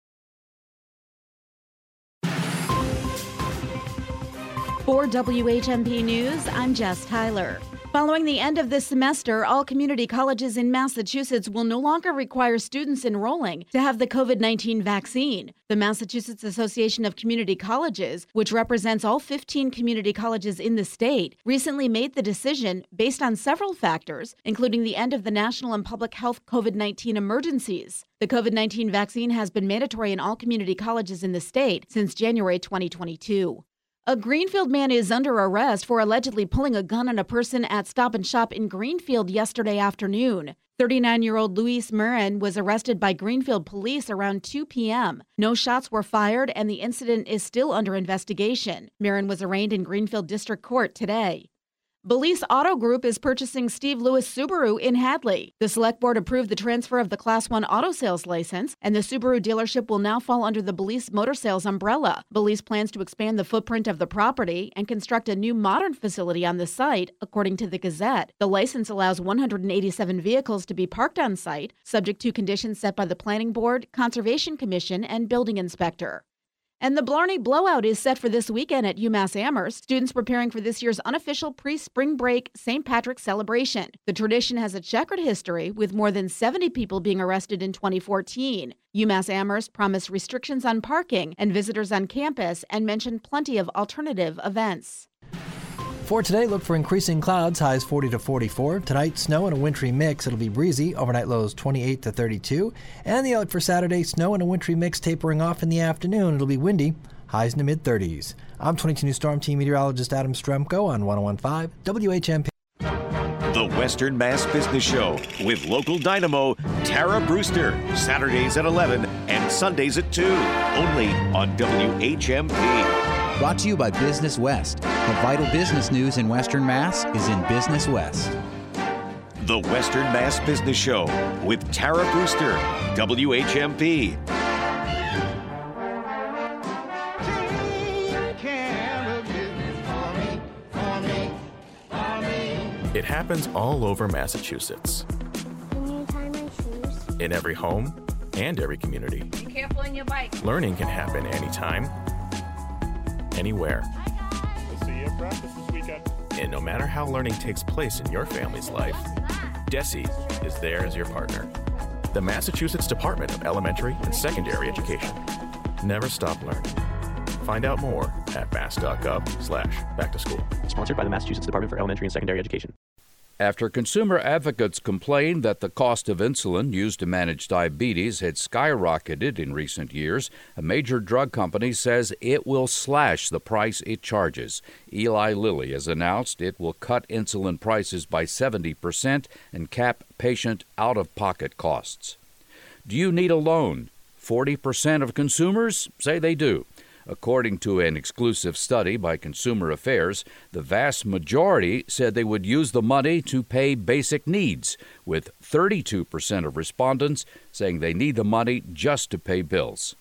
For WHMP News, I'm Jess Tyler. Following the end of this semester, all community colleges in Massachusetts will no longer require students enrolling to have the COVID 19 vaccine. The Massachusetts Association of Community Colleges, which represents all 15 community colleges in the state, recently made the decision based on several factors, including the end of the national and public health COVID 19 emergencies. The COVID 19 vaccine has been mandatory in all community colleges in the state since January 2022. A Greenfield man is under arrest for allegedly pulling a gun on a person at Stop and Shop in Greenfield yesterday afternoon. 39 year old Luis Marin was arrested by Greenfield police around 2 p.m. No shots were fired, and the incident is still under investigation. Marin was arraigned in Greenfield District Court today. Balise Auto Group is purchasing Steve Lewis Subaru in Hadley. The select board approved the transfer of the Class 1 auto sales license, and the Subaru dealership will now fall under the Balise Motor Sales umbrella. Balise plans to expand the footprint of the property and construct a new modern facility on the site, according to the Gazette. The license allows 187 vehicles to be parked on site, subject to conditions set by the Planning Board, Conservation Commission, and Building Inspector. And the Blarney Blowout is set for this weekend at UMass Amherst. Students preparing for this year's unofficial pre spring break St. Patrick's celebration. The tradition has a checkered history, with more than 70 people being arrested in 2014. UMass Amherst promised restrictions on parking and visitors on campus and mentioned plenty of alternative events. For today, look for increasing clouds, highs 40 to 44. Tonight, snow and a wintry mix. It'll be breezy, overnight lows 28 to 32. And the outlook for Saturday, snow and a wintry mix tapering off in the afternoon. It'll be windy, highs in the mid 30s. I'm 22 News Storm Team meteorologist Adam Strzempko on 1015 WHMP. The Western Mass Business Show with local dynamo Tara Brewster, Saturdays at 11 and Sundays at 2, only on WHMP. Brought to you by Business West. The vital business news in Western Mass is in Business West. The Western Mass Business Show with Tara Brewster, WHMP. It happens all over Massachusetts. In every home and every community. Be careful on your bike. Learning can happen anytime anywhere. We'll see you at practice this weekend. And no matter how learning takes place in your family's life, DESE is there as your partner. The Massachusetts Department of Elementary and Secondary Education. Never stop learning. Find out more at mass.gov slash back to school. Sponsored by the Massachusetts Department for Elementary and Secondary Education. After consumer advocates complained that the cost of insulin used to manage diabetes had skyrocketed in recent years, a major drug company says it will slash the price it charges. Eli Lilly has announced it will cut insulin prices by 70% and cap patient out of pocket costs. Do you need a loan? 40% of consumers say they do. According to an exclusive study by Consumer Affairs, the vast majority said they would use the money to pay basic needs, with 32% of respondents saying they need the money just to pay bills.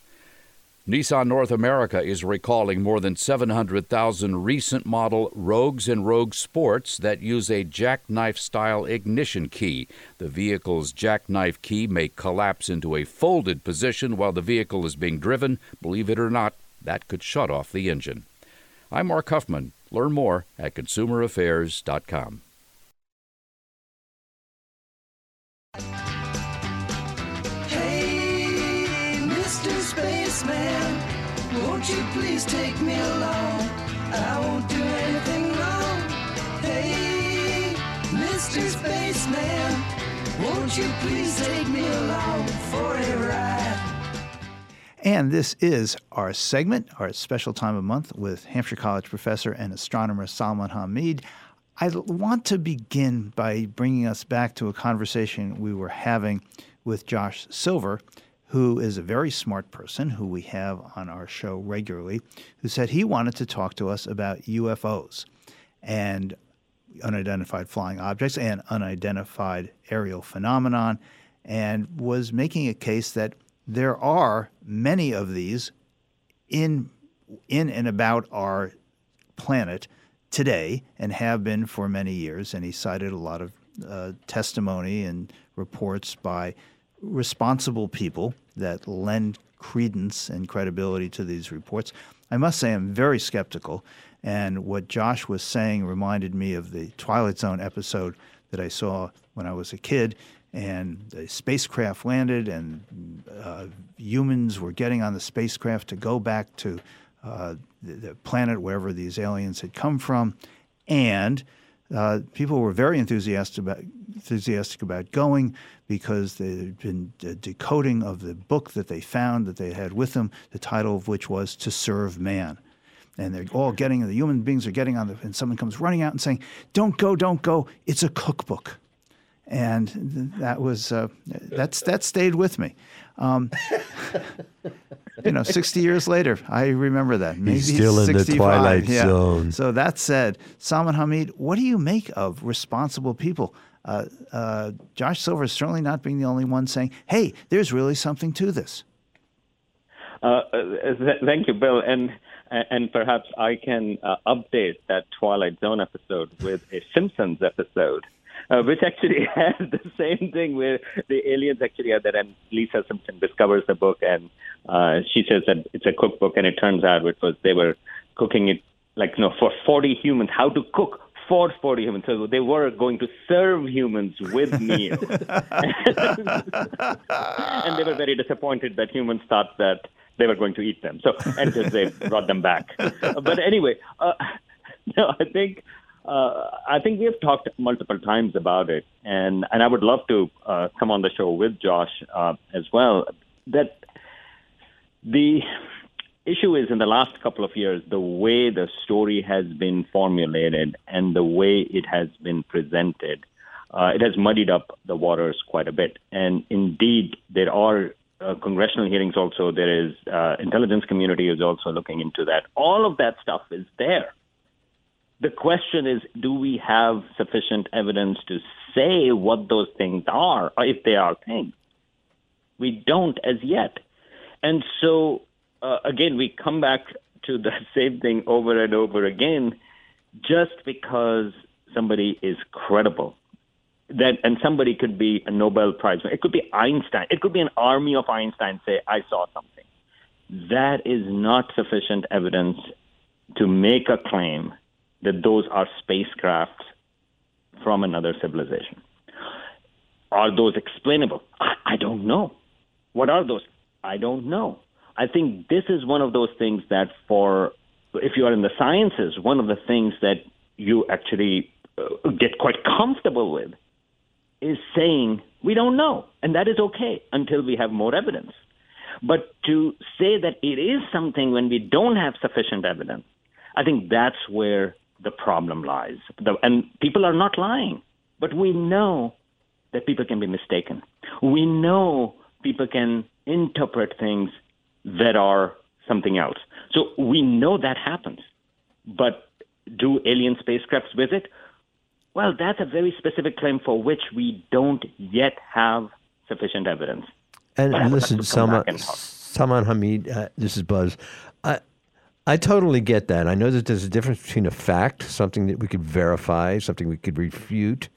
Nissan North America is recalling more than 700,000 recent model Rogues and Rogue Sports that use a jackknife style ignition key. The vehicle's jackknife key may collapse into a folded position while the vehicle is being driven, believe it or not, that could shut off the engine. I'm Mark Huffman. Learn more at consumeraffairs.com. Hey, Mr. Spaceman, won't you please take me along? I won't do anything wrong. Hey, Mr. Spaceman, won't you please take me along for a ride? And this is our segment, our special time of month with Hampshire College professor and astronomer Salman Hameed. I want to begin by bringing us back to a conversation we were having with Josh Silver, who is a very smart person who we have on our show regularly, who said he wanted to talk to us about UFOs and unidentified flying objects and unidentified aerial phenomenon, and was making a case that there are many of these in in and about our planet today and have been for many years. And he cited a lot of uh, testimony and reports by responsible people that lend credence and credibility to these reports. I must say, I'm very skeptical. And what Josh was saying reminded me of the Twilight Zone episode that I saw when I was a kid and the spacecraft landed, and uh, humans were getting on the spacecraft to go back to uh, the, the, planet wherever these aliens had come from, and uh, people were very enthusiastic about enthusiastic about going because they had been decoding of the book that they found that they had with them, the title of which was "To Serve Man." and they're all getting the human beings are getting on the and someone comes running out and saying don't go don't go. It's a cookbook and that was uh, that's that stayed with me. Um, you know, 60 years later, I remember that. Maybe He's still 65. in the twilight yeah. zone. So that said, Salman Hameed, what do you make of responsible people? Uh, uh, Josh Silver is certainly not being the only one saying, "Hey, there's really something to this." Uh, uh th- thank you, Bill, and and perhaps I can uh, update that Twilight Zone episode with a Simpsons episode uh, which actually has the same thing where the aliens actually are there, and Lisa Simpson discovers the book, and uh, she says that it's a cookbook, and it turns out it was they were cooking it like you know for 40 humans, how to cook for 40 humans. So they were going to serve humans with meals. and they were very disappointed that humans thought that they were going to eat them. So, and just they brought them back. But anyway, uh, no, I think uh, I think we have talked multiple times about it, and, and I would love to uh, come on the show with Josh uh, as well. That the issue is in the last couple of years, the way the story has been formulated and the way it has been presented, uh, it has muddied up the waters quite a bit. And indeed, there are uh, congressional hearings also. There is uh, intelligence community is also looking into that. All of that stuff is there. The question is, do we have sufficient evidence to say what those things are, or if they are things? We don't as yet. And so, uh, again, we come back to the same thing over and over again just because somebody is credible. That, and somebody could be a Nobel Prize. Winner. It could be Einstein. It could be an army of Einstein say, I saw something. That is not sufficient evidence to make a claim that those are spacecraft from another civilization. Are those explainable? I, I don't know. What are those? I don't know. I think this is one of those things that, for if you are in the sciences, one of the things that you actually uh, get quite comfortable with is saying we don't know, and that is okay until we have more evidence. But to say that it is something when we don't have sufficient evidence, I think that's where the problem lies. The, and people are not lying, but we know that people can be mistaken. We know people can interpret things that are something else. So we know that happens. But do alien spacecrafts visit? Well, that's a very specific claim for which we don't yet have sufficient evidence. And, and listen, Salman, Salman Hameed, uh, this is Buzz. I, I totally get that. I know that there's a difference between a fact, something that we could verify, something we could refute,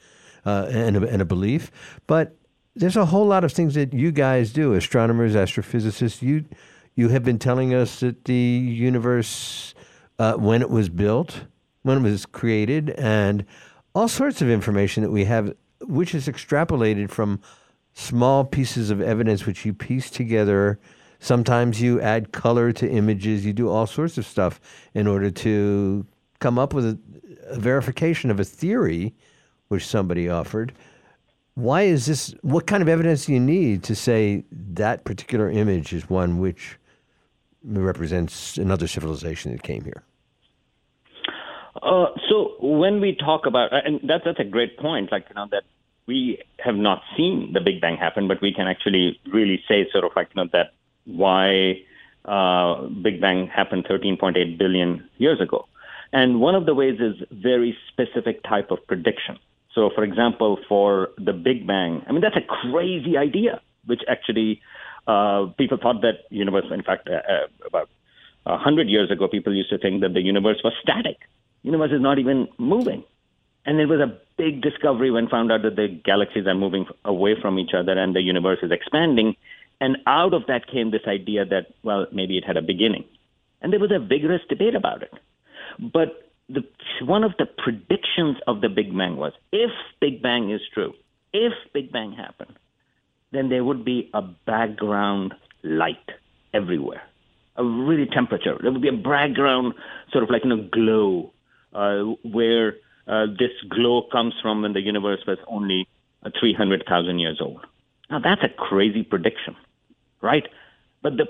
uh, and, a, and a belief. But there's a whole lot of things that you guys do, astronomers, astrophysicists. You you have been telling us that the universe, uh, when it was built, when it was created, and all sorts of information that we have, which is extrapolated from small pieces of evidence which you piece together Sometimes you add color to images. You do all sorts of stuff in order to come up with a, a verification of a theory which somebody offered. Why is this? What kind of evidence do you need to say that particular image is one which represents another civilization that came here? Uh, so when we talk about, and that's that's a great point. Like you know that we have not seen the Big Bang happen, but we can actually really say sort of like you know that why uh, Big Bang happened 13.8 billion years ago, and one of the ways is very specific type of prediction. So, for example, for the Big Bang, I mean that's a crazy idea, which actually uh, people thought that universe. In fact, uh, uh, about a hundred years ago, people used to think that the universe was static universe is not even moving. And it was a big discovery when found out that the galaxies are moving away from each other and the universe is expanding. And out of that came this idea that, well, maybe it had a beginning. And there was a vigorous debate about it. But the, one of the predictions of the Big Bang was if Big Bang is true, if Big Bang happened, then there would be a background light everywhere, a really temperature. There would be a background sort of like you know glow uh, where uh, this glow comes from when the universe was only uh, 300,000 years old. Now, that's a crazy prediction, right? But the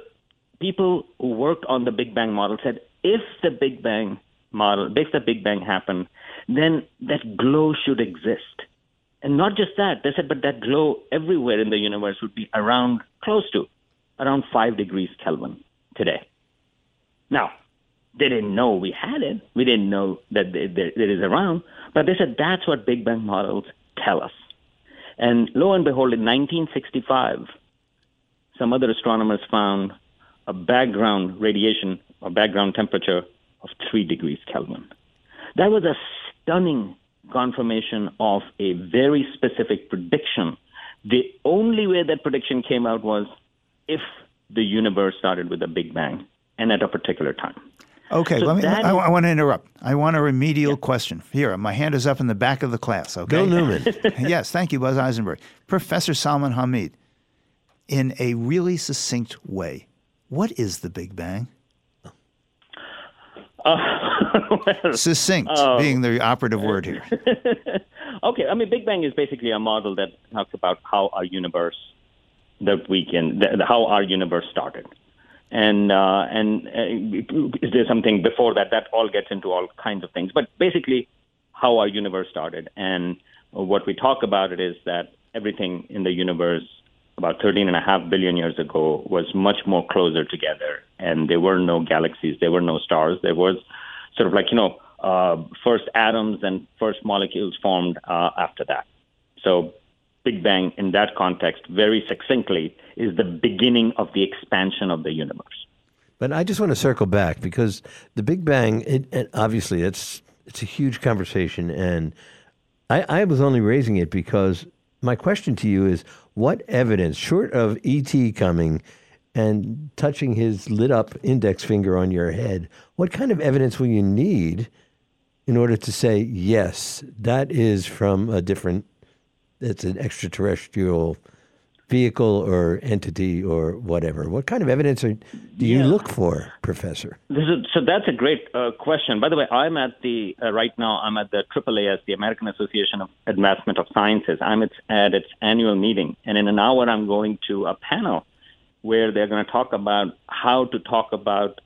people who worked on the Big Bang model said if the Big Bang model, if the Big Bang happened, then that glow should exist. And not just that, they said, but that glow everywhere in the universe would be around, close to, around 5 degrees Kelvin today. Now, they didn't know we had it. We didn't know that it is around. But they said that's what Big Bang models tell us. And lo and behold, in 1965, some other astronomers found a background radiation or background temperature of 3 degrees Kelvin. That was a stunning confirmation of a very specific prediction. The only way that prediction came out was if the universe started with a Big Bang and at a particular time. Okay, so let me. I, I, want to interrupt. I want a remedial yeah. question. Here, my hand is up in the back of the class. Okay, Bill Newman. yes, thank you, Buzz Eisenberg. Professor Salman Hameed, in a really succinct way, what is the Big Bang? Uh, succinct uh, being the operative word here. okay, I mean, Big Bang is basically a model that talks about how our universe, that we can, the, how our universe started and uh, and uh, is there something before that? That all gets into all kinds of things. But basically, how our universe started, and what we talk about it is that everything in the universe about 13 and a half billion years ago was much more closer together, and there were no galaxies, there were no stars, there was sort of like you know uh, first atoms and first molecules formed uh, after that. So Big Bang in that context, very succinctly, is the beginning of the expansion of the universe. But I just want to circle back because the Big Bang, it, it, obviously, it's it's a huge conversation, and I, I was only raising it because my question to you is: What evidence, short of ET coming and touching his lit up index finger on your head, what kind of evidence will you need in order to say yes, that is from a different it's an extraterrestrial vehicle or entity or whatever? What kind of evidence are, do you yeah. look for, Professor? Is, so that's a great uh, question. By the way, I'm at the uh, right now. I'm at the AAAS, the American Association of Advancement of Sciences. I'm at, at its annual meeting, and in an hour, I'm going to a panel where they're going to talk about how to talk about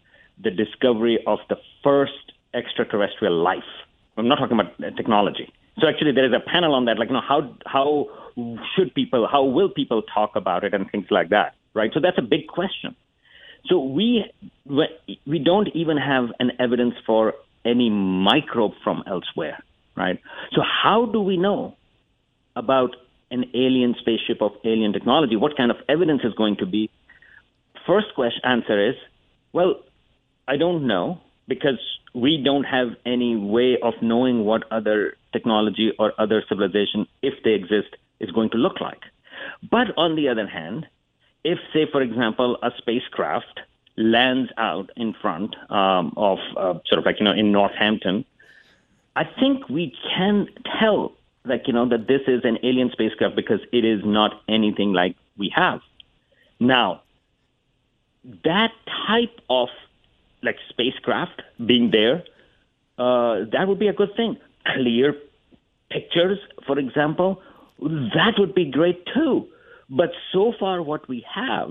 the discovery of the first extraterrestrial life. I'm not talking about technology. So actually, there is a panel on that, like, you know, how how should people, how will people talk about it, and things like that, right? So that's a big question. So we we don't even have an evidence for any microbe from elsewhere, right? So how do we know about an alien spaceship of alien technology? What kind of evidence is going to be? First question answer is, well, I don't know because we don't have any way of knowing what other technology or other civilization, if they exist, is going to look like. But on the other hand, if, say, for example, a spacecraft lands out in front um, of uh, sort of like, you know, in Northampton, I think we can tell, like, you know, that this is an alien spacecraft because it is not anything like we have. Now, that type of like spacecraft being there, uh, that would be a good thing. Clear pictures, for example, that would be great too. But so far, what we have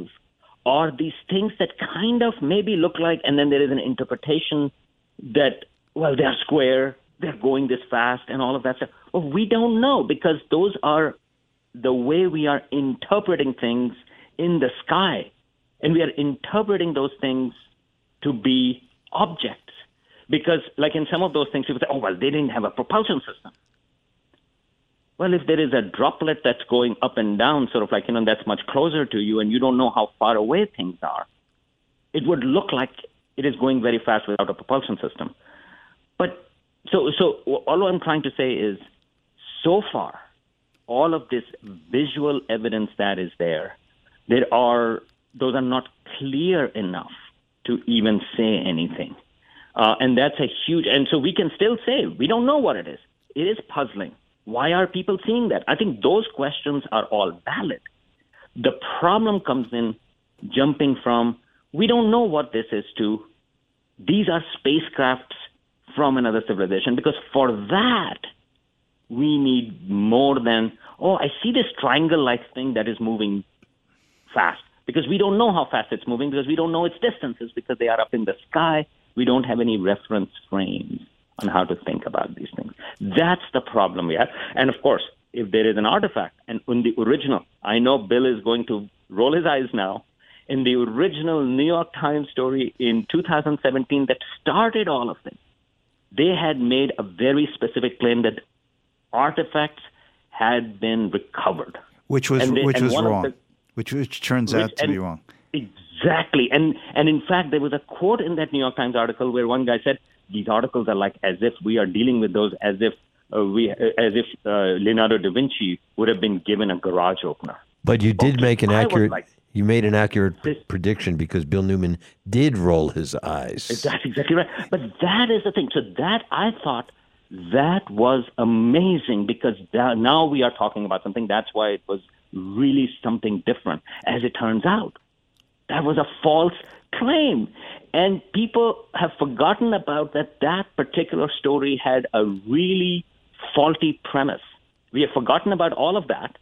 are these things that kind of maybe look like, and then there is an interpretation that, well, they're square, they're going this fast, and all of that stuff. Well, we don't know because those are the way we are interpreting things in the sky. And we are interpreting those things to be objects. Because, like in some of those things, people say, oh, well, they didn't have a propulsion system. Well, if there is a droplet that's going up and down, sort of like, you know, that's much closer to you and you don't know how far away things are, it would look like it is going very fast without a propulsion system. But so, so all I'm trying to say is so far, all of this visual evidence that is there, there are, those are not clear enough to even say anything. Uh, and that's a huge, and so we can still say we don't know what it is. It is puzzling. Why are people seeing that? I think those questions are all valid. The problem comes in jumping from we don't know what this is to these are spacecrafts from another civilization because for that we need more than oh I see this triangle like thing that is moving fast because we don't know how fast it's moving because we don't know its distances because they are up in the sky we don't have any reference frames on how to think about these things. That's the problem we have. And of course, if there is an artifact, and in the original, I know Bill is going to roll his eyes now. In the original New York Times story in 2017 that started all of this, they had made a very specific claim that artifacts had been recovered, which was they- which was wrong, the- which which turns Which- out to be wrong. Exactly. And and in fact there was a quote in that New York Times article where one guy said these articles are like as if we are dealing with those as if uh, we as if uh, Leonardo da Vinci would have been given a garage opener. But you did make an accurate. like- you made an accurate p- prediction because Bill Newman did roll his eyes. That's exactly right. But that is the thing. So that I thought that was amazing because that, now we are talking about something. That's why it was really something different. As it turns out, that was a false claim, and people have forgotten about that. That particular story had a really faulty premise. We have forgotten about all of that,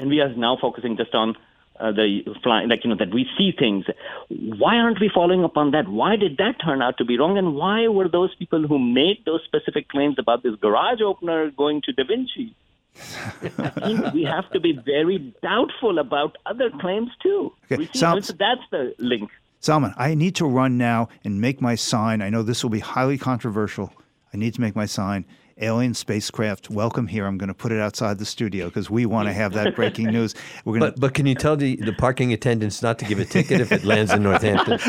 and we are now focusing just on uh, the flying, like you know, that we see things. Why aren't we following up on that? Why did that turn out to be wrong? And why were those people who made those specific claims about this garage opener going to Da Vinci? We have to be very doubtful about other claims too. Okay, see, Sal- so that's the link. Salman, I need to run now and make my sign. I know this will be highly controversial. I need to make my sign. Alien spacecraft, welcome here. I'm going to put it outside the studio because we want to have that breaking news. We're going But but can you tell the, the parking attendants not to give a ticket if it lands in Northampton?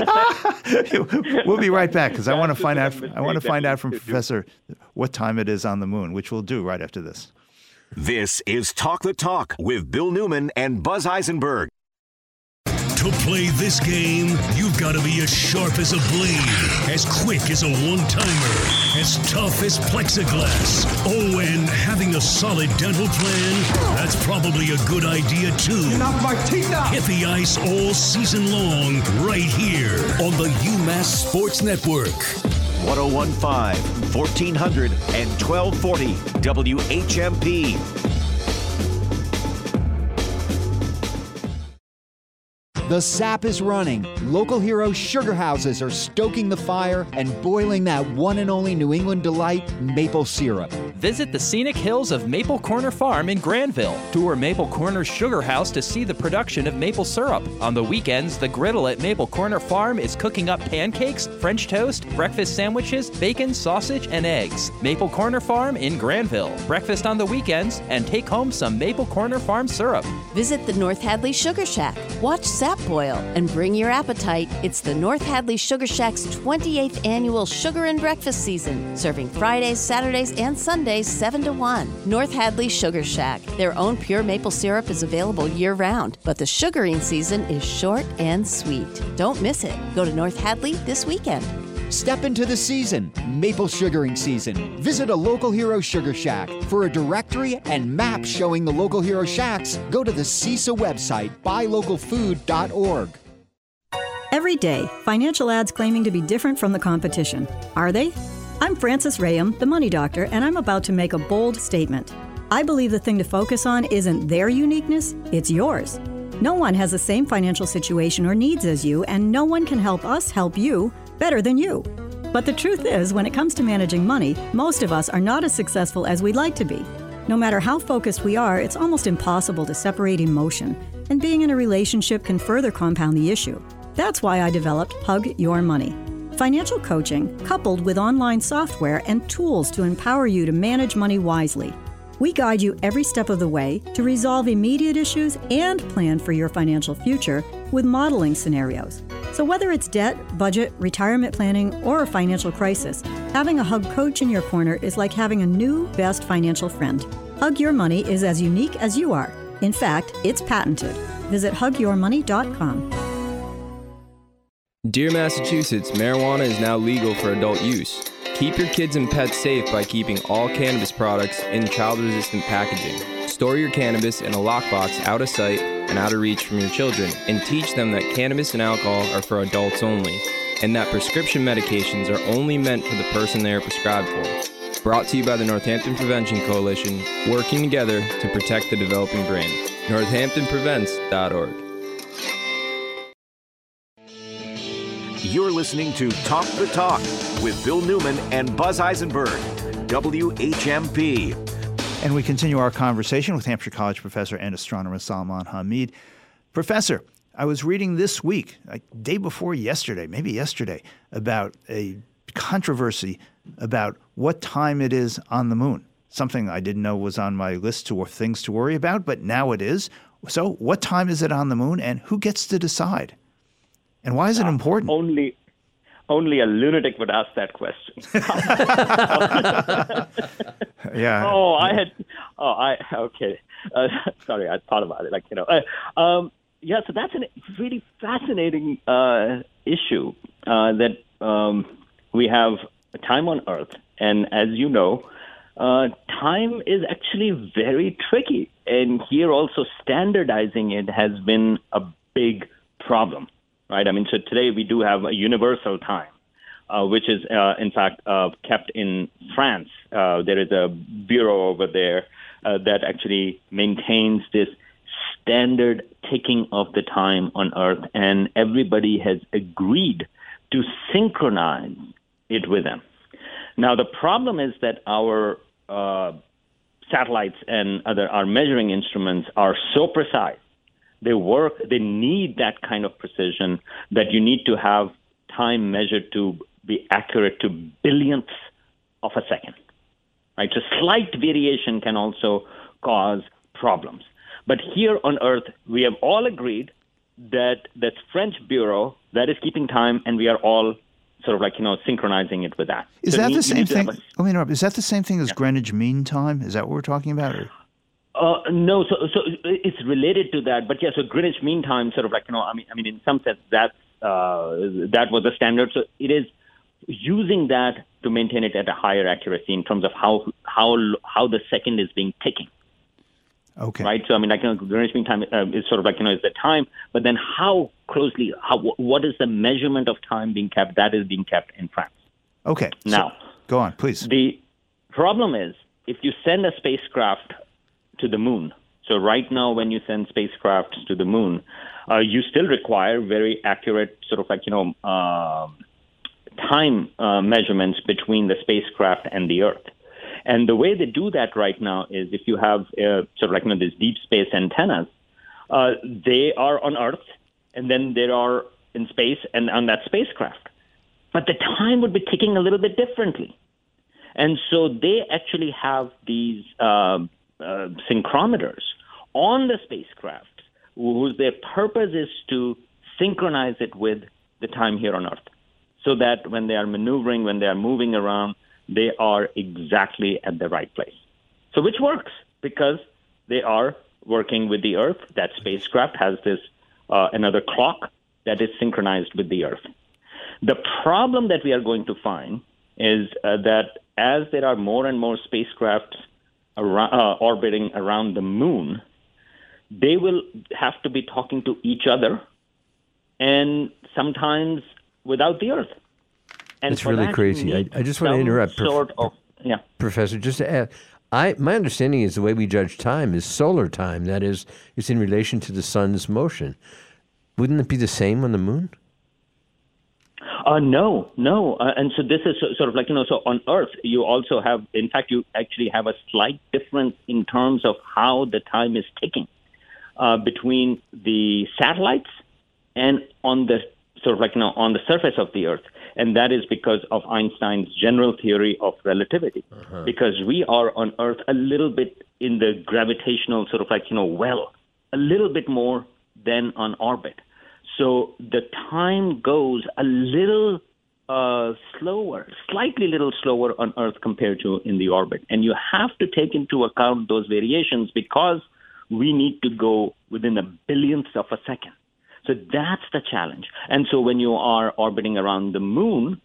We'll be right back because I want to find out. I want to find out from used to do. Professor what time it is on the moon, which we'll do right after this. This is Talk the Talk with Bill Newman and Buzz Eisenberg. To play this game, you've got to be as sharp as a blade, as quick as a one timer, as tough as plexiglass. Oh, and having a solid dental plan? That's probably a good idea too. Knock my teeth out! Hit the ice all season long, right here on the UMass Sports Network. 1015, 1400, and 1240 WHMP. The sap is running. Local hero sugar houses are stoking the fire and boiling that one and only New England delight, maple syrup. Visit the scenic hills of Maple Corner Farm in Granville. Tour Maple Corner's sugar house to see the production of maple syrup. On the weekends, the griddle at Maple Corner Farm is cooking up pancakes, French toast, breakfast sandwiches, bacon, sausage, and eggs. Maple Corner Farm in Granville. Breakfast on the weekends and take home some Maple Corner Farm syrup. Visit the North Hadley Sugar Shack. Watch sap boil and bring your appetite. It's the North Hadley Sugar Shack's 28th annual sugar and breakfast season, serving Fridays, Saturdays, and Sundays 7 to 1. North Hadley Sugar Shack. Their own pure maple syrup is available year round, but the sugaring season is short and sweet. Don't miss it. Go to North Hadley this weekend. Step into the season, maple sugaring season. Visit a local hero sugar shack. For a directory and map showing the local hero shacks, go to the CISA website, buylocalfood.org. Every day, financial ads claiming to be different from the competition. Are they? I'm Frances Rayam, the money doctor, and I'm about to make a bold statement. I believe the thing to focus on isn't their uniqueness, it's yours. No one has the same financial situation or needs as you, and no one can help us help you better than you. But the truth is, when it comes to managing money, most of us are not as successful as we'd like to be. No matter how focused we are, it's almost impossible to separate emotion, and being in a relationship can further compound the issue. That's why I developed Hug Your Money. Financial coaching coupled with online software and tools to empower you to manage money wisely. We guide you every step of the way to resolve immediate issues and plan for your financial future with modeling scenarios. So, whether it's debt, budget, retirement planning, or a financial crisis, having a Hug coach in your corner is like having a new best financial friend. Hug Your Money is as unique as you are. In fact, it's patented. Visit hugyourmoney.com. Dear Massachusetts, marijuana is now legal for adult use. Keep your kids and pets safe by keeping all cannabis products in child resistant packaging. Store your cannabis in a lockbox out of sight and out of reach from your children, and teach them that cannabis and alcohol are for adults only, and that prescription medications are only meant for the person they are prescribed for. Brought to you by the Northampton Prevention Coalition, working together to protect the developing brain. NorthamptonPrevents.org. You're listening to Talk the Talk with Bill Newman and Buzz Eisenberg, WHMP. And we continue our conversation with Hampshire College professor and astronomer Salman Hameed. Professor, I was reading this week, like day before yesterday, maybe yesterday, about a controversy about what time it is on the moon. Something I didn't know was on my list of things to worry about, but now it is. So, what time is it on the moon, and who gets to decide? And why is it uh, important? Only, only a lunatic would ask that question. yeah. Oh, I had. Oh, I okay. Uh, sorry, I thought about it. Like you know. Uh, um, yeah, so that's a really fascinating uh, issue uh, that um, we have time on Earth, and as you know, uh, time is actually very tricky, and here also standardizing it has been a big problem, right? I mean, so today we do have a universal time. Uh, which is uh, in fact uh, kept in France. Uh, there is a bureau over there uh, that actually maintains this standard ticking of the time on Earth, and everybody has agreed to synchronize it with them. Now, the problem is that our uh, satellites and other our measuring instruments are so precise. They work. They need that kind of precision that you need to have time measured to be accurate to billionths of a second. Right? So slight variation can also cause problems. But here on Earth, we have all agreed that that French bureau that is keeping time, and we are all sort of like you know synchronizing it with that. Is So that you the same need thing? a- Let me interrupt. Is that the same thing as Greenwich Mean Time? Is that what we're talking about? Or? Uh, no, so so it's related to that, but yeah. So Greenwich Mean Time, sort of like you know, I mean, I mean, in some sense, that's uh, that was the standard. So it is using that to maintain it at a higher accuracy in terms of how how how the second is being ticking. Okay. Right. So I mean, like you know, Greenwich Mean Time uh, is sort of like you know is the time, but then how closely, how what is the measurement of time being kept? That is being kept in France. Okay. so- Now, go on, please. the problem is if you send a spacecraft to the moon. So right now, when you send spacecraft to the moon, uh, you still require very accurate, sort of like you know, um time uh, measurements between the spacecraft and the Earth. And the way they do that right now is if you have uh, sort of like you know these deep space antennas, uh, they are on Earth, and then they are in space and on that spacecraft. But the time would be ticking a little bit differently. And so they actually have these uh, synchrometers on the spacecraft, whose their purpose is to synchronize it with the time here on Earth, so that when they are maneuvering, when they are moving around, they are exactly at the right place. So, which works because they are working with the Earth. That spacecraft has this uh, another clock that is synchronized with the Earth. The problem that we are going to find is uh, that as there are more and more spacecrafts around, uh, orbiting around the moon, they will have to be talking to each other and sometimes without the Earth. And It's really that, crazy. I, I just want to interrupt, Prof- of, yeah. Professor. Just to add, I my understanding is the way we judge time is solar time. That is, it's in relation to the sun's motion. Wouldn't it be the same on the moon? Uh, no, no. Uh, and so this is sort of like, you know, so on Earth, you also have, in fact, you actually have a slight difference in terms of how the time is ticking uh, between the satellites and on the sort of like, you know, on the surface of the Earth. And that is because of Einstein's general theory of relativity. Because we are on Earth a little bit in the gravitational sort of like, you know, well, a little bit more than on orbit. So the time goes a little uh, slower, slightly little slower on Earth compared to in the orbit. And you have to take into account those variations because we need to go within a billionth of a second. So that's the challenge. And so when you are orbiting around the moon,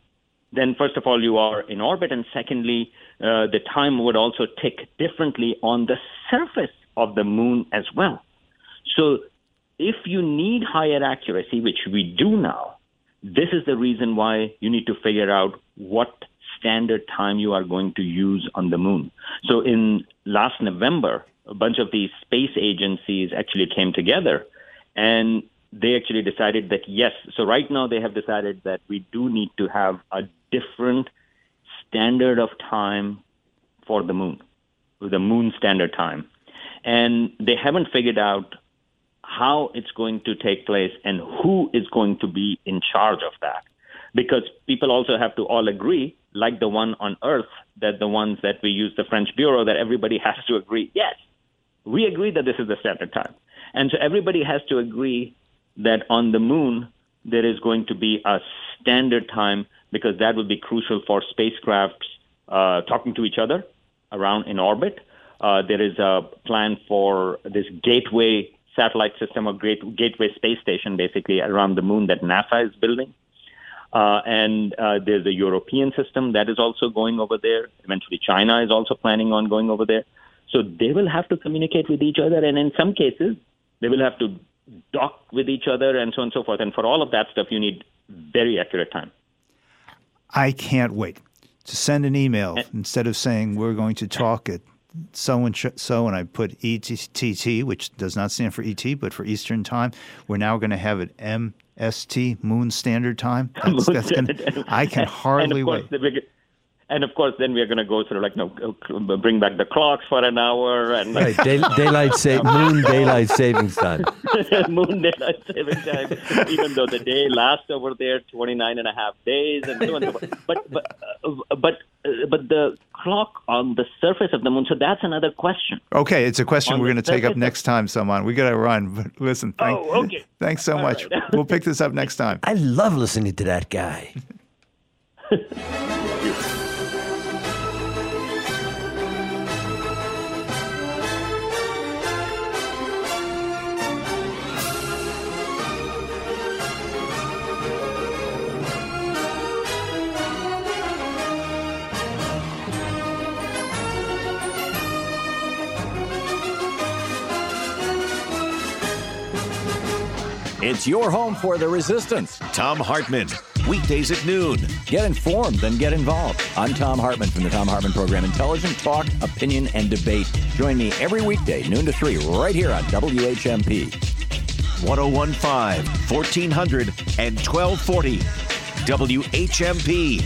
then first of all, you are in orbit, and secondly, uh, the time would also tick differently on the surface of the moon as well. So if you need higher accuracy, which we do now, this is the reason why you need to figure out what standard time you are going to use on the moon. So in last November, a bunch of these space agencies actually came together and they actually decided that yes, so right now they have decided that we do need to have a different standard of time for the moon, the moon standard time. And they haven't figured out how it's going to take place and who is going to be in charge of that. Because people also have to all agree, like the one on Earth, that the ones that we use, the French Bureau, that everybody has to agree, yes, we agree that this is the standard time. And so everybody has to agree that on the moon, there is going to be a standard time because that will be crucial for spacecrafts uh, talking to each other around in orbit. Uh, there is a plan for this gateway satellite system or great gateway space station, basically around the moon that NASA is building. Uh, and uh, there's a European system that is also going over there. Eventually, China is also planning on going over there. So they will have to communicate with each other, and in some cases, they will have to dock with each other, and so on and so forth. And for all of that stuff, you need very accurate time. I can't wait to send an email instead of saying we're going to talk at so and so, and I put ETT, which does not stand for ET, but for Eastern Time. We're now going to have it MST, Moon Standard Time. That's, that's gonna, I can hardly and of course, wait. The big, and of course, then we are going to go through like, you know, bring back the clocks for an hour and Right, day, daylight sa- moon daylight savings time. moon daylight saving time, even though the day lasts over there 29 and a half days and so on so. But, but, uh, but, uh, but the clock on the surface of the moon, so that's another question. Okay, it's a question On we're going to take up next time, Someone We got to run. But listen, thank, Oh, okay. thanks so All much. right. we'll pick this up next time. I love listening to that guy. It's your home for the resistance. Thom Hartmann, weekdays at noon. Get informed, then get involved. I'm Thom Hartmann from the Thom Hartmann Program Intelligent Talk, Opinion, and Debate. Join me every weekday, noon to 3, right here on WHMP. 1015, 1400, and 1240. WHMP.